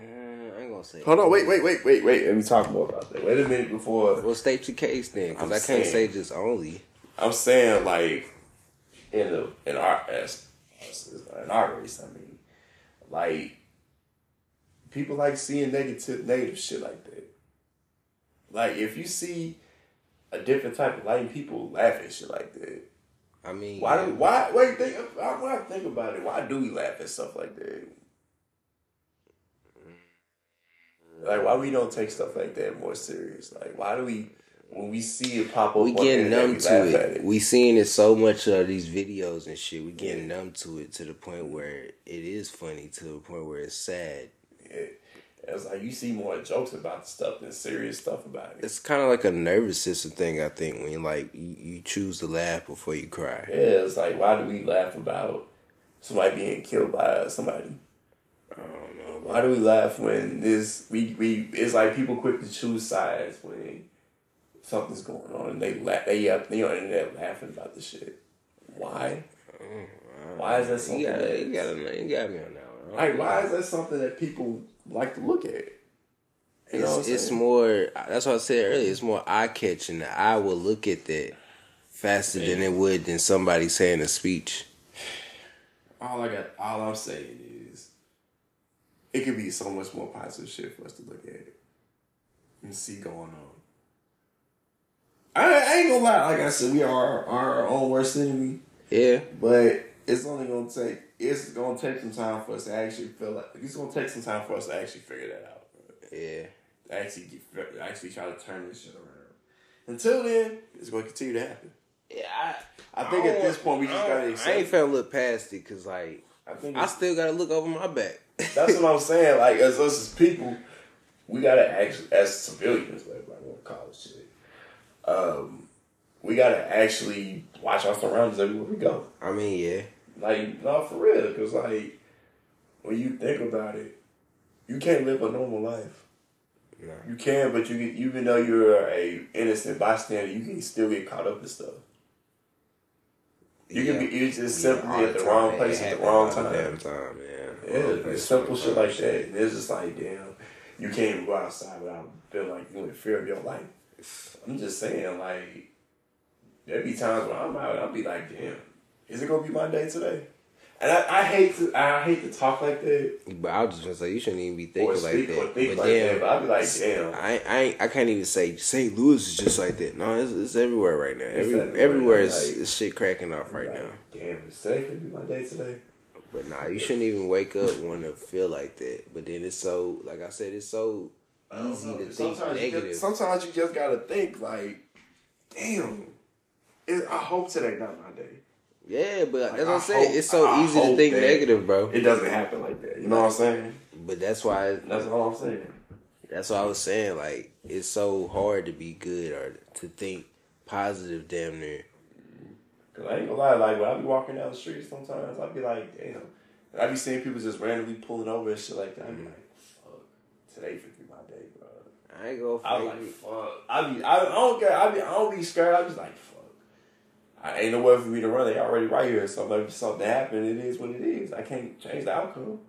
Uh, I ain't gonna say. Hold on, wait, wait, wait, wait, wait. Let me talk more about that. Wait a minute before. Well, state your case then, because I'm can't saying- say just only. I'm saying like in the in our as in our race, I mean, like people like seeing negative negative shit like that. Like if you see a different type of light, people laugh at shit like that. I mean, Why do why wait think I- when I think about it, why do we laugh at stuff like that? Like why we don't take stuff like that more serious? Like why do we when we see it pop up we getting numb we to it. it? We seeing it so much of these videos and shit. We getting numb to it to the point where it is funny to the point where it's sad. Yeah. It's like you see more jokes about the stuff than serious stuff about it. It's kind of like a nervous system thing. I think when you like you, you choose to laugh before you cry. Yeah, it's like why do we laugh about somebody being killed by somebody? I don't know. Why do we laugh when this we we it's like people quick to choose sides when something's going on and they laugh they up they on the internet laughing about the shit. Why? Why is that something You got that you you got me on that one. like why is that something that people like to look at? You know It's, it's more. That's what I said earlier. It's more eye catching. The eye will look at that faster than it would than somebody saying a speech. all I got all I'm saying is it could be so much more positive shit for us to look at and see going on. I, I ain't gonna lie, like I said, we are our own worst enemy. Yeah, But it's only gonna take it's gonna take some time for us to actually feel like it's gonna take some time for us to actually figure that out. bro. yeah. To actually get, actually try to turn this shit around. Until then, it's gonna continue to happen. Yeah, I, I think at this point we just gotta accept. I ain't felt look past it because like I think I still gotta look over my back. That's what I'm saying. Like as us as people, we gotta actually, as civilians, whatever I want to call it, shit. Um, we gotta actually watch our surroundings everywhere we go. I mean, yeah, Like, no, for real, because like when you think about it, you can't live a normal life. Nah. You can, but you get, even though you're a innocent bystander, you can still get caught up in stuff. You Yeah. can be you just Yeah, simply at the wrong place at the wrong time. Damn time, yeah. It's simple shit like that. And it's just like, damn, you can't even go outside without feeling like you're in fear of your life. I'm just saying, like, there be times when I'm out and I'll be like, damn, is it gonna be my day today? And I, I hate to I hate to talk like that But I was just gonna say you shouldn't even be thinking speak like that. think But like then that, but I'll be like, damn. I, I I can't even say St. Louis is just like that. No, it's, it's everywhere right now. Every, everywhere, everywhere is, like- is shit cracking off right like, now. Damn, is today gonna be my day today? But nah, you shouldn't even wake up want to feel like that. But then it's so, like I said, it's so I don't easy know. to think Sometimes you negative. just, sometimes you just gotta think like, damn, it, I hope today not my day. yeah, but Like, that's what I I'm saying. It's so I easy to think negative, bro. It doesn't happen like that. You know what I'm saying? But that's why That's all I'm saying. That's what I was saying. Like it's so hard to be good or to think positive. Damn near. Cause I ain't gonna lie, like when I be walking down the street sometimes, I be like, damn. And I be seeing people just randomly pulling over and shit like that. I be like, fuck, today could be my day, bro. I ain't gonna I like, fuck. I be, I, I don't care. I be, I don't be scared. I just like, fuck. I ain't nowhere for me to run. They already right here. So maybe something happened. It is what it is. I can't change the outcome.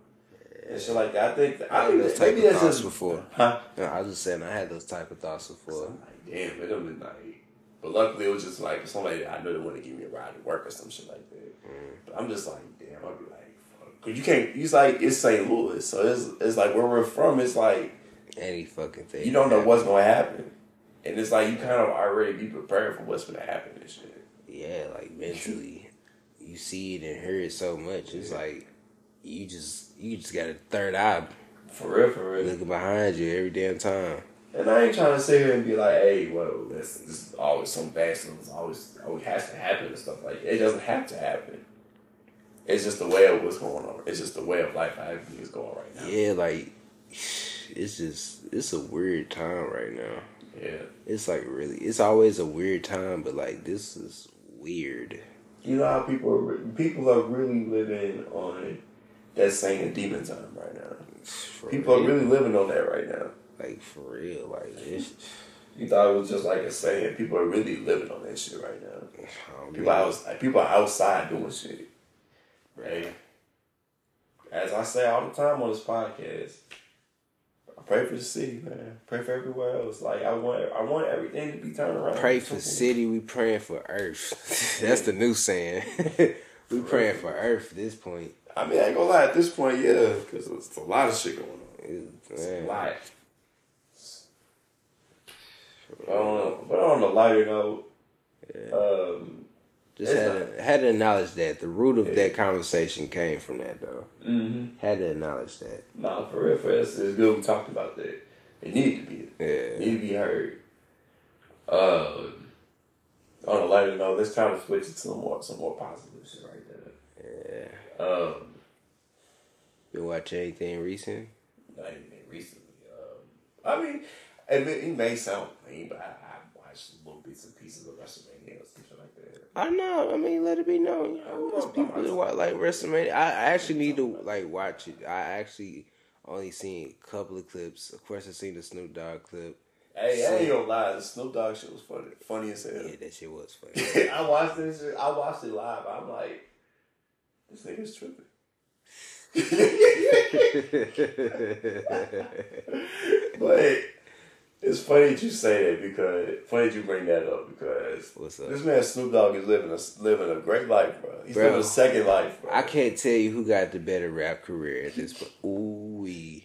And shit like that. I think, I I think that, maybe that's just before. Huh? No, I was just saying I had those type of thoughts So before. I'm like, damn, it be like. But luckily, it was just like somebody that I know that want to give me a ride to work or some shit like that. Mm. But I'm just like, damn, I'll be like, fuck. Cause you can't. It's like it's St. Louis, so it's it's like where we're from. It's like Any fucking thing. you don't know what's gonna happen, and it's like you kind of already be prepared for what's gonna happen and shit. Yeah, like mentally, you see it and hear it so much. It's like you just you just got a third eye For real, for real. looking behind you every damn time. And I ain't trying to sit here and be like, hey, well, listen, this is always some bad stuff. It's always always has to happen and stuff like that. It doesn't have to happen. It's just the way of what's going on. It's just the way of life I everything is going right now. Yeah, like it's just it's a weird time right now. Yeah. It's like really, it's always a weird time, but like this is weird. You know how people are, people are really living on that saying demon time right now. For People are really living on that right now. Like for real, like (laughs) it's. You thought it was just like a saying. People are really living on that shit right now. I People out, people are outside doing shit. Right. as I say all the time on this podcast, I pray for the city, man. Pray for everywhere else. Like I want, I want everything to be turned around. Pray for city, we praying for earth. (laughs) That's the new saying. (laughs) we praying for earth at this point. I mean, I ain't gonna lie. At this point, yeah, because it's a lot of shit going on. It's- It's a lot. But on, but on a lighter note, um, Just had to, had to acknowledge that the root of that conversation came from that though. mm-hmm. Had to acknowledge that. nah, for real, for us, it's good we talked about that. It needed to be. Yeah. need to be heard. Uh, on a lighter note, let's try to switch it to some more some more positive shit right there. Yeah. Um, Been watching anything recent? not even recently. Um, I mean, it, may- it may sound lame, but I, I watched little bits and pieces of WrestleMania or something like that. I know. I mean, let it be known. You know, there's people that watch like WrestleMania. I I actually need to like watch it. I actually only seen a couple of clips. Of course, I seen the Snoop Dogg clip. Hey, I ain't gonna lie, the Snoop Dogg shit was funny, funny as hell. Yeah, that shit was (laughs) funny. I watched this. Shit, I watched it live. I'm like, this nigga's tripping. (laughs) (laughs) but it's funny that you say that because funny that you bring that up because What's up? this man Snoop Dogg is living a living a great life, bro. He's Bro. living a second life, bro. I can't tell you who got the better rap career at this point. Ooh,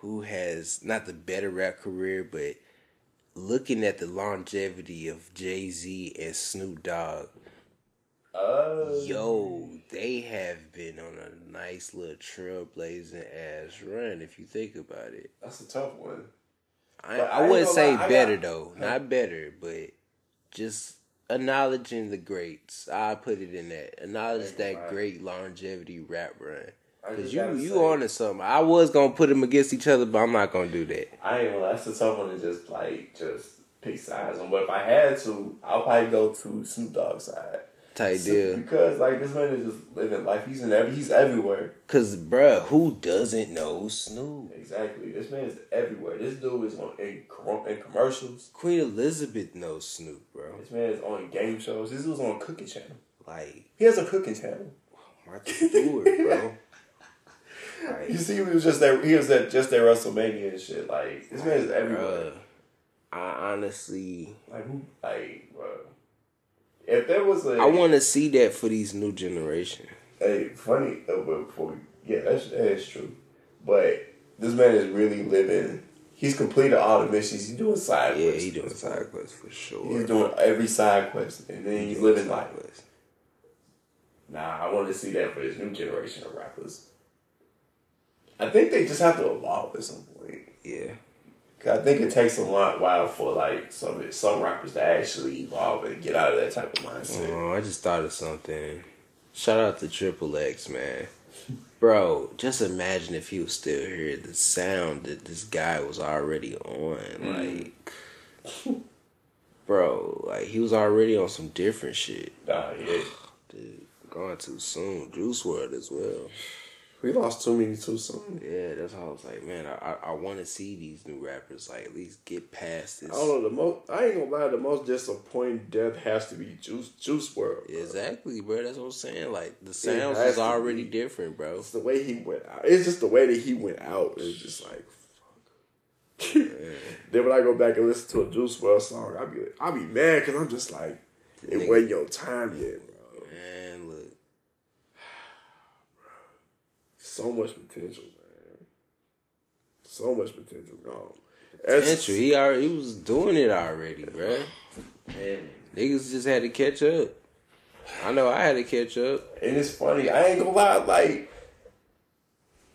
who has not the better rap career, but looking at the longevity of Jay Z and Snoop Dogg, Uh, yo, they have been on a nice little trailblazing ass run. If you think about it, that's a tough one. I, I I wouldn't say lie, better got- though, not better, but just acknowledging the greats. I put it in that. Acknowledge that lie. great longevity rap run. Cause you you say- on to something. I was gonna put them against each other, but I'm not gonna do that. I ain't gonna lie, that's a tough one to just like just pick sides on. But if I had to, I'll probably go to Snoop Dogg's side. Type So- deal. Because like this man is just living life. He's in every. He's everywhere. Cause bruh, who doesn't know Snoop? Exactly. This man is everywhere. This dude is on in, in commercials. Queen Elizabeth knows Snoop, bro. This man is on game shows. This was on a cooking channel. Like He has a cooking channel. Martha Stewart, (laughs) bro. Like, You see, he was just there. He was at just at WrestleMania and shit. Like this man is everywhere. bruh, I honestly, Like who? Like, bro. If there was a, I want to see that for these new generation. Hey, funny. Uh, before yeah, that's that is true. But this man is really living. He's completed all the missions. He's doing side quests. Yeah, quests. he doing side quests for sure. He's doing every side quest, and then he's living life. quests. Nah, I want to see that for this new generation of rappers. I think they just have to evolve at some point. Yeah. I think it takes a lot while for like some some rappers to actually evolve and get out of that type of mindset. Oh, I just thought of something. Shout out to Triple X, man. Bro, just imagine if he was still here, the sound that this guy was already on. Mm. Like, bro, like he was already on some different shit. Nah, yeah. Dude, gone too soon. Juice WRLD as well. We lost too many too soon. Yeah, that's how I was like, man, I I, I want to see these new rappers like at least get past this. I don't know the most. I ain't gonna lie. The most disappointing death has to be Juice Juice WRLD. bro. Exactly, bro. That's what I'm saying. Like the sounds is already be. different, bro. It's the way he went out. It's just the way that he went out. It's just like, fuck. (laughs) then when I go back and listen to a Juice WRLD song, I be I be mad because I'm just like, it wasn't your time yet, bro. Man, look. So much potential, man. So much potential gone. That's- Potential. He already he was doing it already, bro. And, Niggas just had to catch up. I know I had to catch up. and it's funny. I ain't gonna lie. Like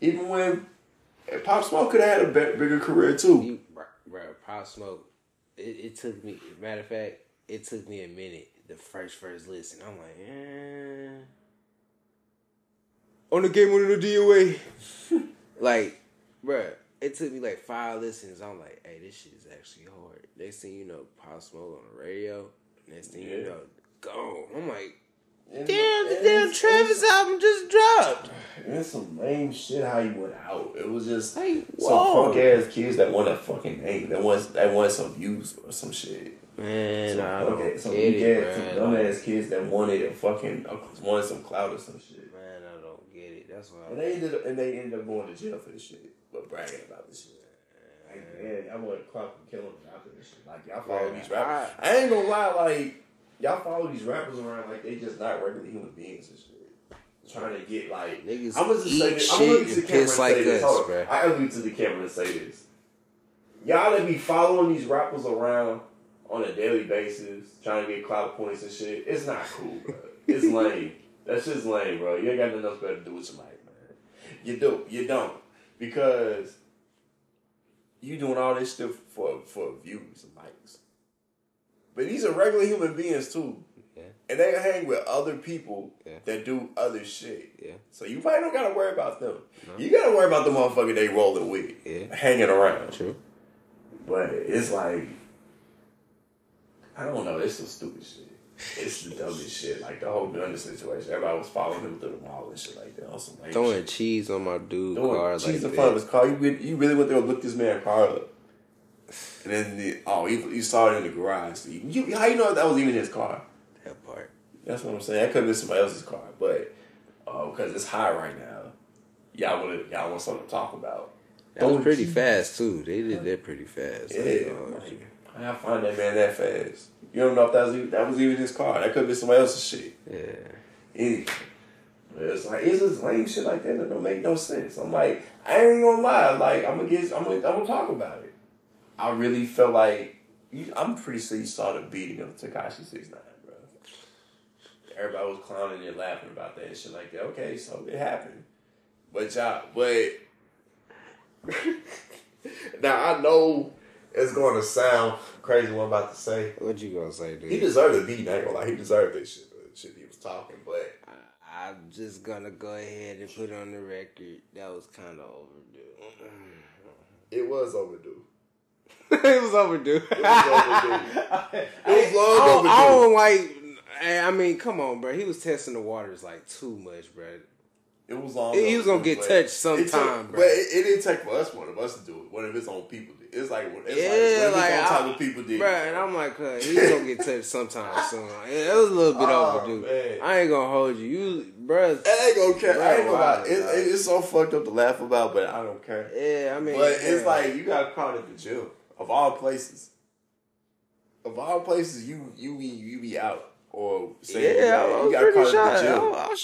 Even when Pop Smoke could have had a bigger career too. You, bro, bro, Pop Smoke. It, it took me. Matter of fact, it took me a minute. The first first listen, I'm like, eh. On the game on the DOA, (laughs) like, bro, it took me like five listens. I'm like, hey, this shit is actually hard. Next thing you know, Pop Smoke on the radio. Next thing you know, gone. I'm like, damn, the damn it's- Travis album just dropped. (sighs) It's some lame shit how he went out. It was just Like, some punk ass kids that want a fucking name. That wants that want some views or some shit. Man, Some don't ass, some get weak it, ass, some dumb ass kids that wanted a fucking wanted some clout or some shit. Man, I don't get it. That's why. And they ended up and they ended up going to jail for this shit, but bragging about this shit. Like, man, I want to clout and kill them after this shit. Like y'all follow Yeah, these rappers. I, ain't gonna lie, like y'all follow these rappers around like they just not regular human beings and shit. Trying to get like Niggas I'm gonna just eat say this. I'm gonna to the and camera piss and like say this. us, Hold on. I gotta look to the camera and say this. Y'all that be following these rappers around on a daily basis, trying to get clout points and shit. It's not cool, bro. It's (laughs) lame. That's just lame, bro. You ain't got nothing else better to do with your life, man. You do. You don't. Because you doing all this stuff for for views and likes. But these are regular human beings too. Yeah. And they hang with other people Yeah. that do other shit. Yeah. So you probably don't gotta worry about them. You gotta worry about the motherfucker they rolling with. Yeah. Hanging around. True. But it's like I don't know, it's some stupid shit. It's the dumbest shit. Like the whole gun situation. Everybody was following him through the mall and shit like that on some lame Throwing shit. cheese on my dude Throwing car cheese like in that. front of his car. You really, you really went there and looked this man car up. And then the, oh, you, you saw it in the garage. So you, you, how you know that was even his car? That part. That's what I'm saying. That could have been somebody else's car, but uh, because it's high right now, y'all want y'all want something to talk about. That was pretty cheese. fast too. They did that pretty fast. Yeah, like, you. I find that man that fast. You don't know if that was even, that was even his car. That could have been somebody else's shit. yeah. Anyway, it's like it's just lame shit like that that don't make no sense. I'm like, I ain't gonna lie. Like I'm gonna get, I'm gonna, I'm gonna talk about it. I really felt like you, I'm pretty sure you saw the beating of Tekashi Six Nine, bro. Everybody was clowning and laughing about that and shit like that. Okay, so it happened, but y'all, but (laughs) now I know it's going to sound crazy. What I'm about to say. What you gonna say, dude? He deserved the beating. I ain't gonna lie. He deserved this shit. The shit he was talking, but I, I'm just gonna go ahead and put on the record that was kind of overdue. (laughs) it was overdue. it was overdue. It was overdue. It was long I don't, I don't like. I mean, come on, bro. He was testing the waters like too much, bro. It was long. He was gonna get touched sometime, took- bro. But it, it didn't take for us one of us to do it. One of his own people did. It's like it's Yeah, like, like, of his I- own type of people did. Bro, and I'm like, huh, he's gonna get touched sometime (laughs) soon. It was a little bit Oh, overdue. man. I ain't gonna hold you. You, bro. I ain't gonna care. I ain't gonna It, it- it's so fucked up to laugh about, but I don't care. Yeah, I mean, But it's like you got caught at the gym of all places. Of all places, you you be you be out or say Yeah, I was you got pretty at I, gym.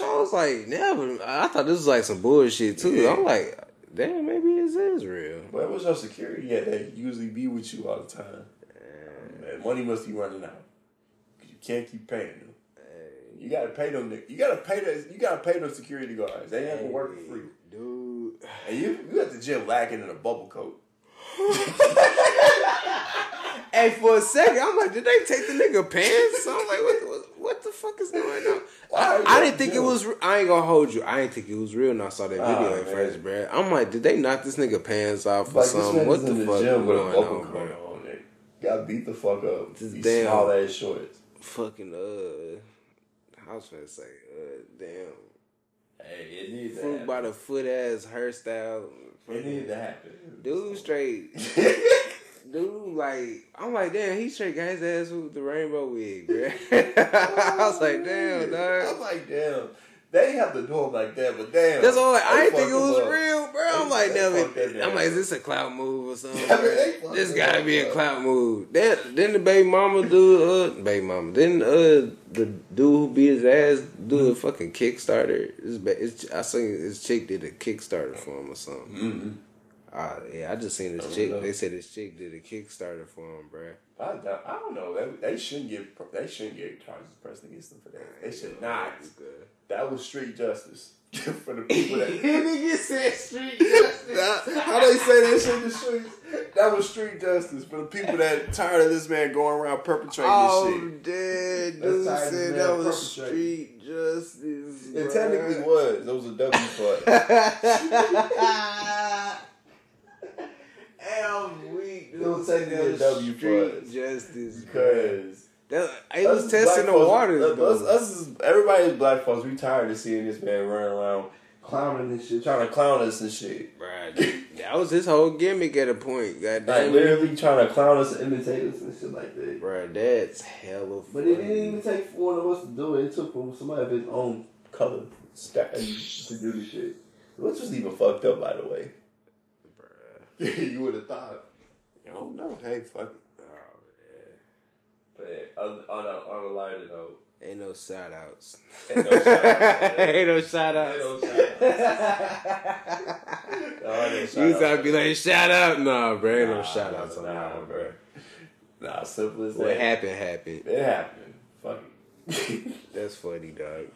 I, was like, never. I thought this was like some bullshit too. Yeah. I'm like, damn, maybe this is real. Where was your security at that usually be with you all the time? Man, money must be running out. You can't keep paying them. You gotta pay them. You gotta pay the. You gotta pay those security guards. They ain't gonna work for free. dude. And you you at the gym lacking in a bubble coat. (laughs) (laughs) Hey, for a second, I'm like, did they take the nigga pants? So I'm like, what, what, what the fuck is going on? I, I didn't think it was. I ain't gonna hold you. I didn't think it was real. And I saw that video Oh, at man. first, bro. I'm like, did they knock this nigga pants off or Like this something? What the in the fuck gym with a going on, bro? on. Got beat the fuck up. Just These damn. small ass shorts. Fucking uh, I was gonna say, uh, damn, Hey, it needs to fruit by the foot ass hairstyle. It needed to happen. Dude, straight. (laughs) Dude, like, I'm like, damn, he straight got his ass with the rainbow wig, bro. (laughs) I was like, damn, dog. I'm like, damn. They have to do him like that, but damn. That's all. Like, I didn't think it was up. real, bro. I'm They- like, they damn fucked that it. man I'm like, is this a clout move or something? Yeah, I mean, bro? they fucked This gotta up, be a bro. clout move. That then the baby mama do uh, baby mama. Then uh, the dude who beat his ass do a fucking Kickstarter. It's, it's, I seen his chick did a Kickstarter for him or something. Mm-hmm. Uh, yeah, I just seen this chick. know. They said this chick did a Kickstarter for him, bro. I, don't- I don't know. They, they shouldn't get they shouldn't get charges pressed against them for that. They should not. Good. That was street justice (laughs) for the people that. (laughs) Nigga said street justice. How they say that shit in the streets? That was street justice for the people that tired of this man going around perpetrating Oh, this shit. dead. Dude said that was street justice. It bruh. technically was. It was a W for (laughs) us. Hey, I'm weak. Dude. It was technically That W for us. justice. Because That, it was testing the folks- waters. Us, us, us is, everybody is black folks. We tired of seeing this man running around clowning and shit, trying to clown us and shit. Bruh, (laughs) that was his whole gimmick at a point. God damn it. literally trying to clown us and imitate us and shit like that. Bruh, that's hella But it didn't even take one of us to do it. It took from somebody of his own color to do the shit. Which was even fucked up, by the way. Bruh. (laughs) you would have thought. I don't know. Hey, fuck it. But on, on, a, on a lighter note, Ain't no shout outs. (laughs) Ain't no shout-outs. Ain't no shout outs. Ain't no shout-outs. (laughs) No, ain't no You shout-outs. gotta be like, shout out? Nah, bro, ain't no shout outs on nah, that one, bro. Nah, simple as What that. What happened, happened. It happened. Fuck it. (laughs) That's funny, dog.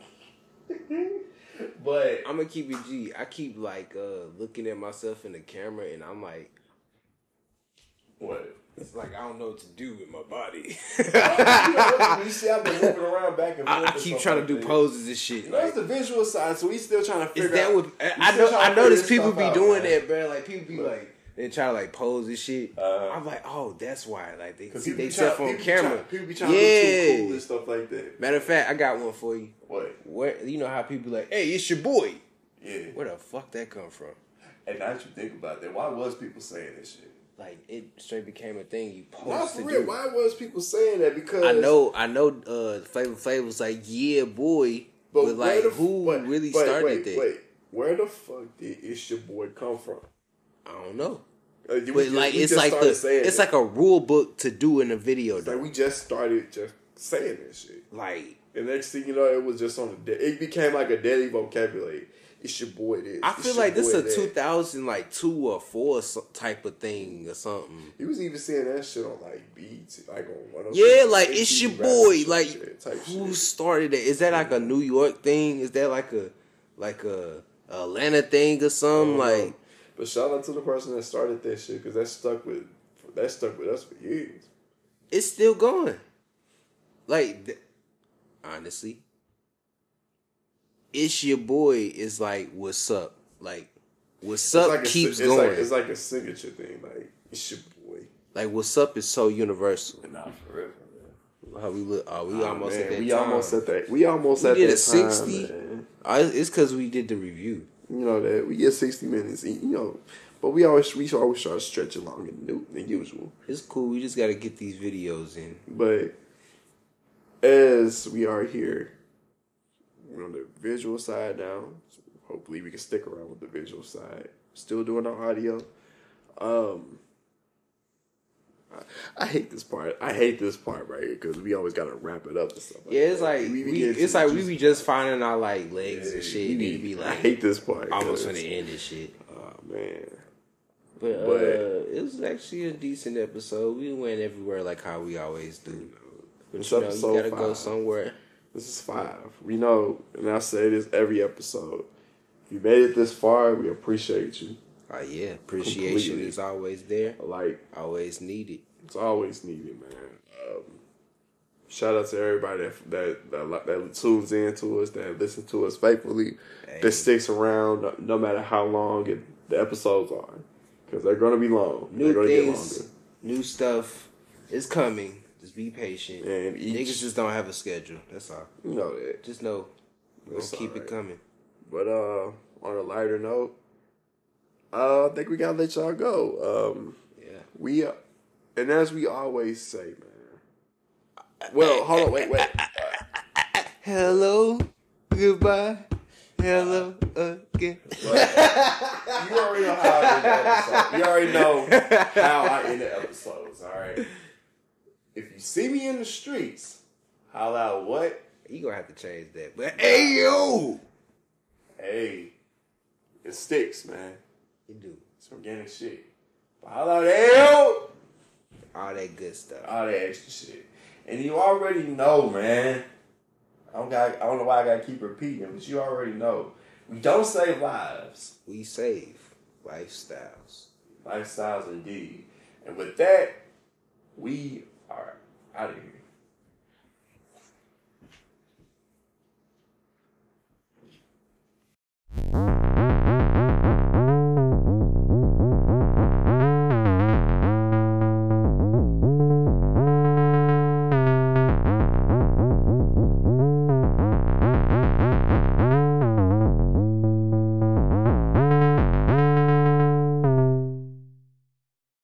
but I'm gonna keep it G. I keep like uh looking at myself in the camera and I'm like, what? it's like I don't know what to do with my body. (laughs) you see, I've been moving around back and forth. I, I keep trying to do poses and shit. You know, it's Like, the visual side, so we still trying to figure is that out. what I know? I notice people be out, doing man. that, bro. Like people be like they try to like pose and shit. Uh, I'm like, oh, that's why. Like they see themselves trying- on people be trying- camera. People be trying to look too cool and stuff like that. Matter of fact, I got one for you. What? Where you know how people like, hey, it's your boy. Yeah. Where the fuck that come from? And now that you think about that, why was people saying this shit? Like it straight became a thing you Not posed for to real. do. Why was people saying that? Because I know, I know. Uh, Flavor Flav was like, "Yeah, boy," but, where like, the who but- really but started wait, that? Wait, where the fuck did "It's Your Boy" come from? I don't know. Uh, But just- like, it's like the, it's it. like a rule book to do in a video. Like we just started just saying this shit. Like, And next thing you know, it was just on the. It became like a daily vocabulary. It's your boy. This. I feel like this is a that. 2000 like two or four type of thing or something. He was even saying that shit on like beats, like on one of Yeah, like it's your boy. Like, shit, who shit. started that? Is that like a New York thing? Is that like a like a Atlanta thing or something? Know. Like, But shout out to the person that started that shit because that stuck with that stuck with us for years. it's still going. Like, honestly, it's your boy is like, what's up? Like, what's It's up like a, it's going. Like, it's like a signature thing. Like it's your boy. like, what's up is so universal. Nah, for real. For real. How we look? Oh, we Oh, almost man, at that we time. almost at that. We almost We at did that a 60? Time, man. Uh, it's because we did the review. You know that we get sixty minutes. You know, but we always we always try to stretch it longer than, than usual. It's cool. We just got to get these videos in. But as we are here, we're on the visual side now. So hopefully, we can stick around with the visual side. Still doing our audio. Um, I, I hate this part. I hate this part right here because we always got to wrap it up and stuff. Yeah, it's like We- we, it's like just- we be just finding our like legs Yeah, and shit. we Need to be I like hate this part. Almost gonna end this shit. Oh man. But, uh, But- it was actually a decent episode. We went everywhere like how we always do. But you know, you gotta go somewhere. This is five. We know, and I say this every episode. If you made it this far, we appreciate you. Oh yeah, appreciation Completely. is always there, Like always needed. it's always needed, man. Um, shout out to everybody that that that, that tunes in to us, that listens to us faithfully, Hey. that sticks around no, matter how long it, the episodes are, because they're gonna be long. New they're gonna things, get new stuff is coming. Just be patient. and each Niggas just don't have a schedule. That's all. you know that. Just know we'll keep alright. it coming. But uh, on a lighter note, uh, I think we gotta let y'all go. Um, Yeah. we, uh, and as we always say, man. Well, hold on, wait, wait. (laughs) Hello, goodbye, hello again. You already know how I end the episode. You already know (laughs) how I end the episodes. All right. If you see me in the streets, holla out what? You gonna have to change that. But hey yo, Hey, it sticks, man. you do It's organic shit. But holla out, hey, yo! all that good stuff. all that extra shit. And you already know, man. I don't got I don't know why I gotta keep repeating, but you already know. We don't save lives, We save lifestyles. lifestyles indeed. And with that, we all right, out of here. Mm-hmm.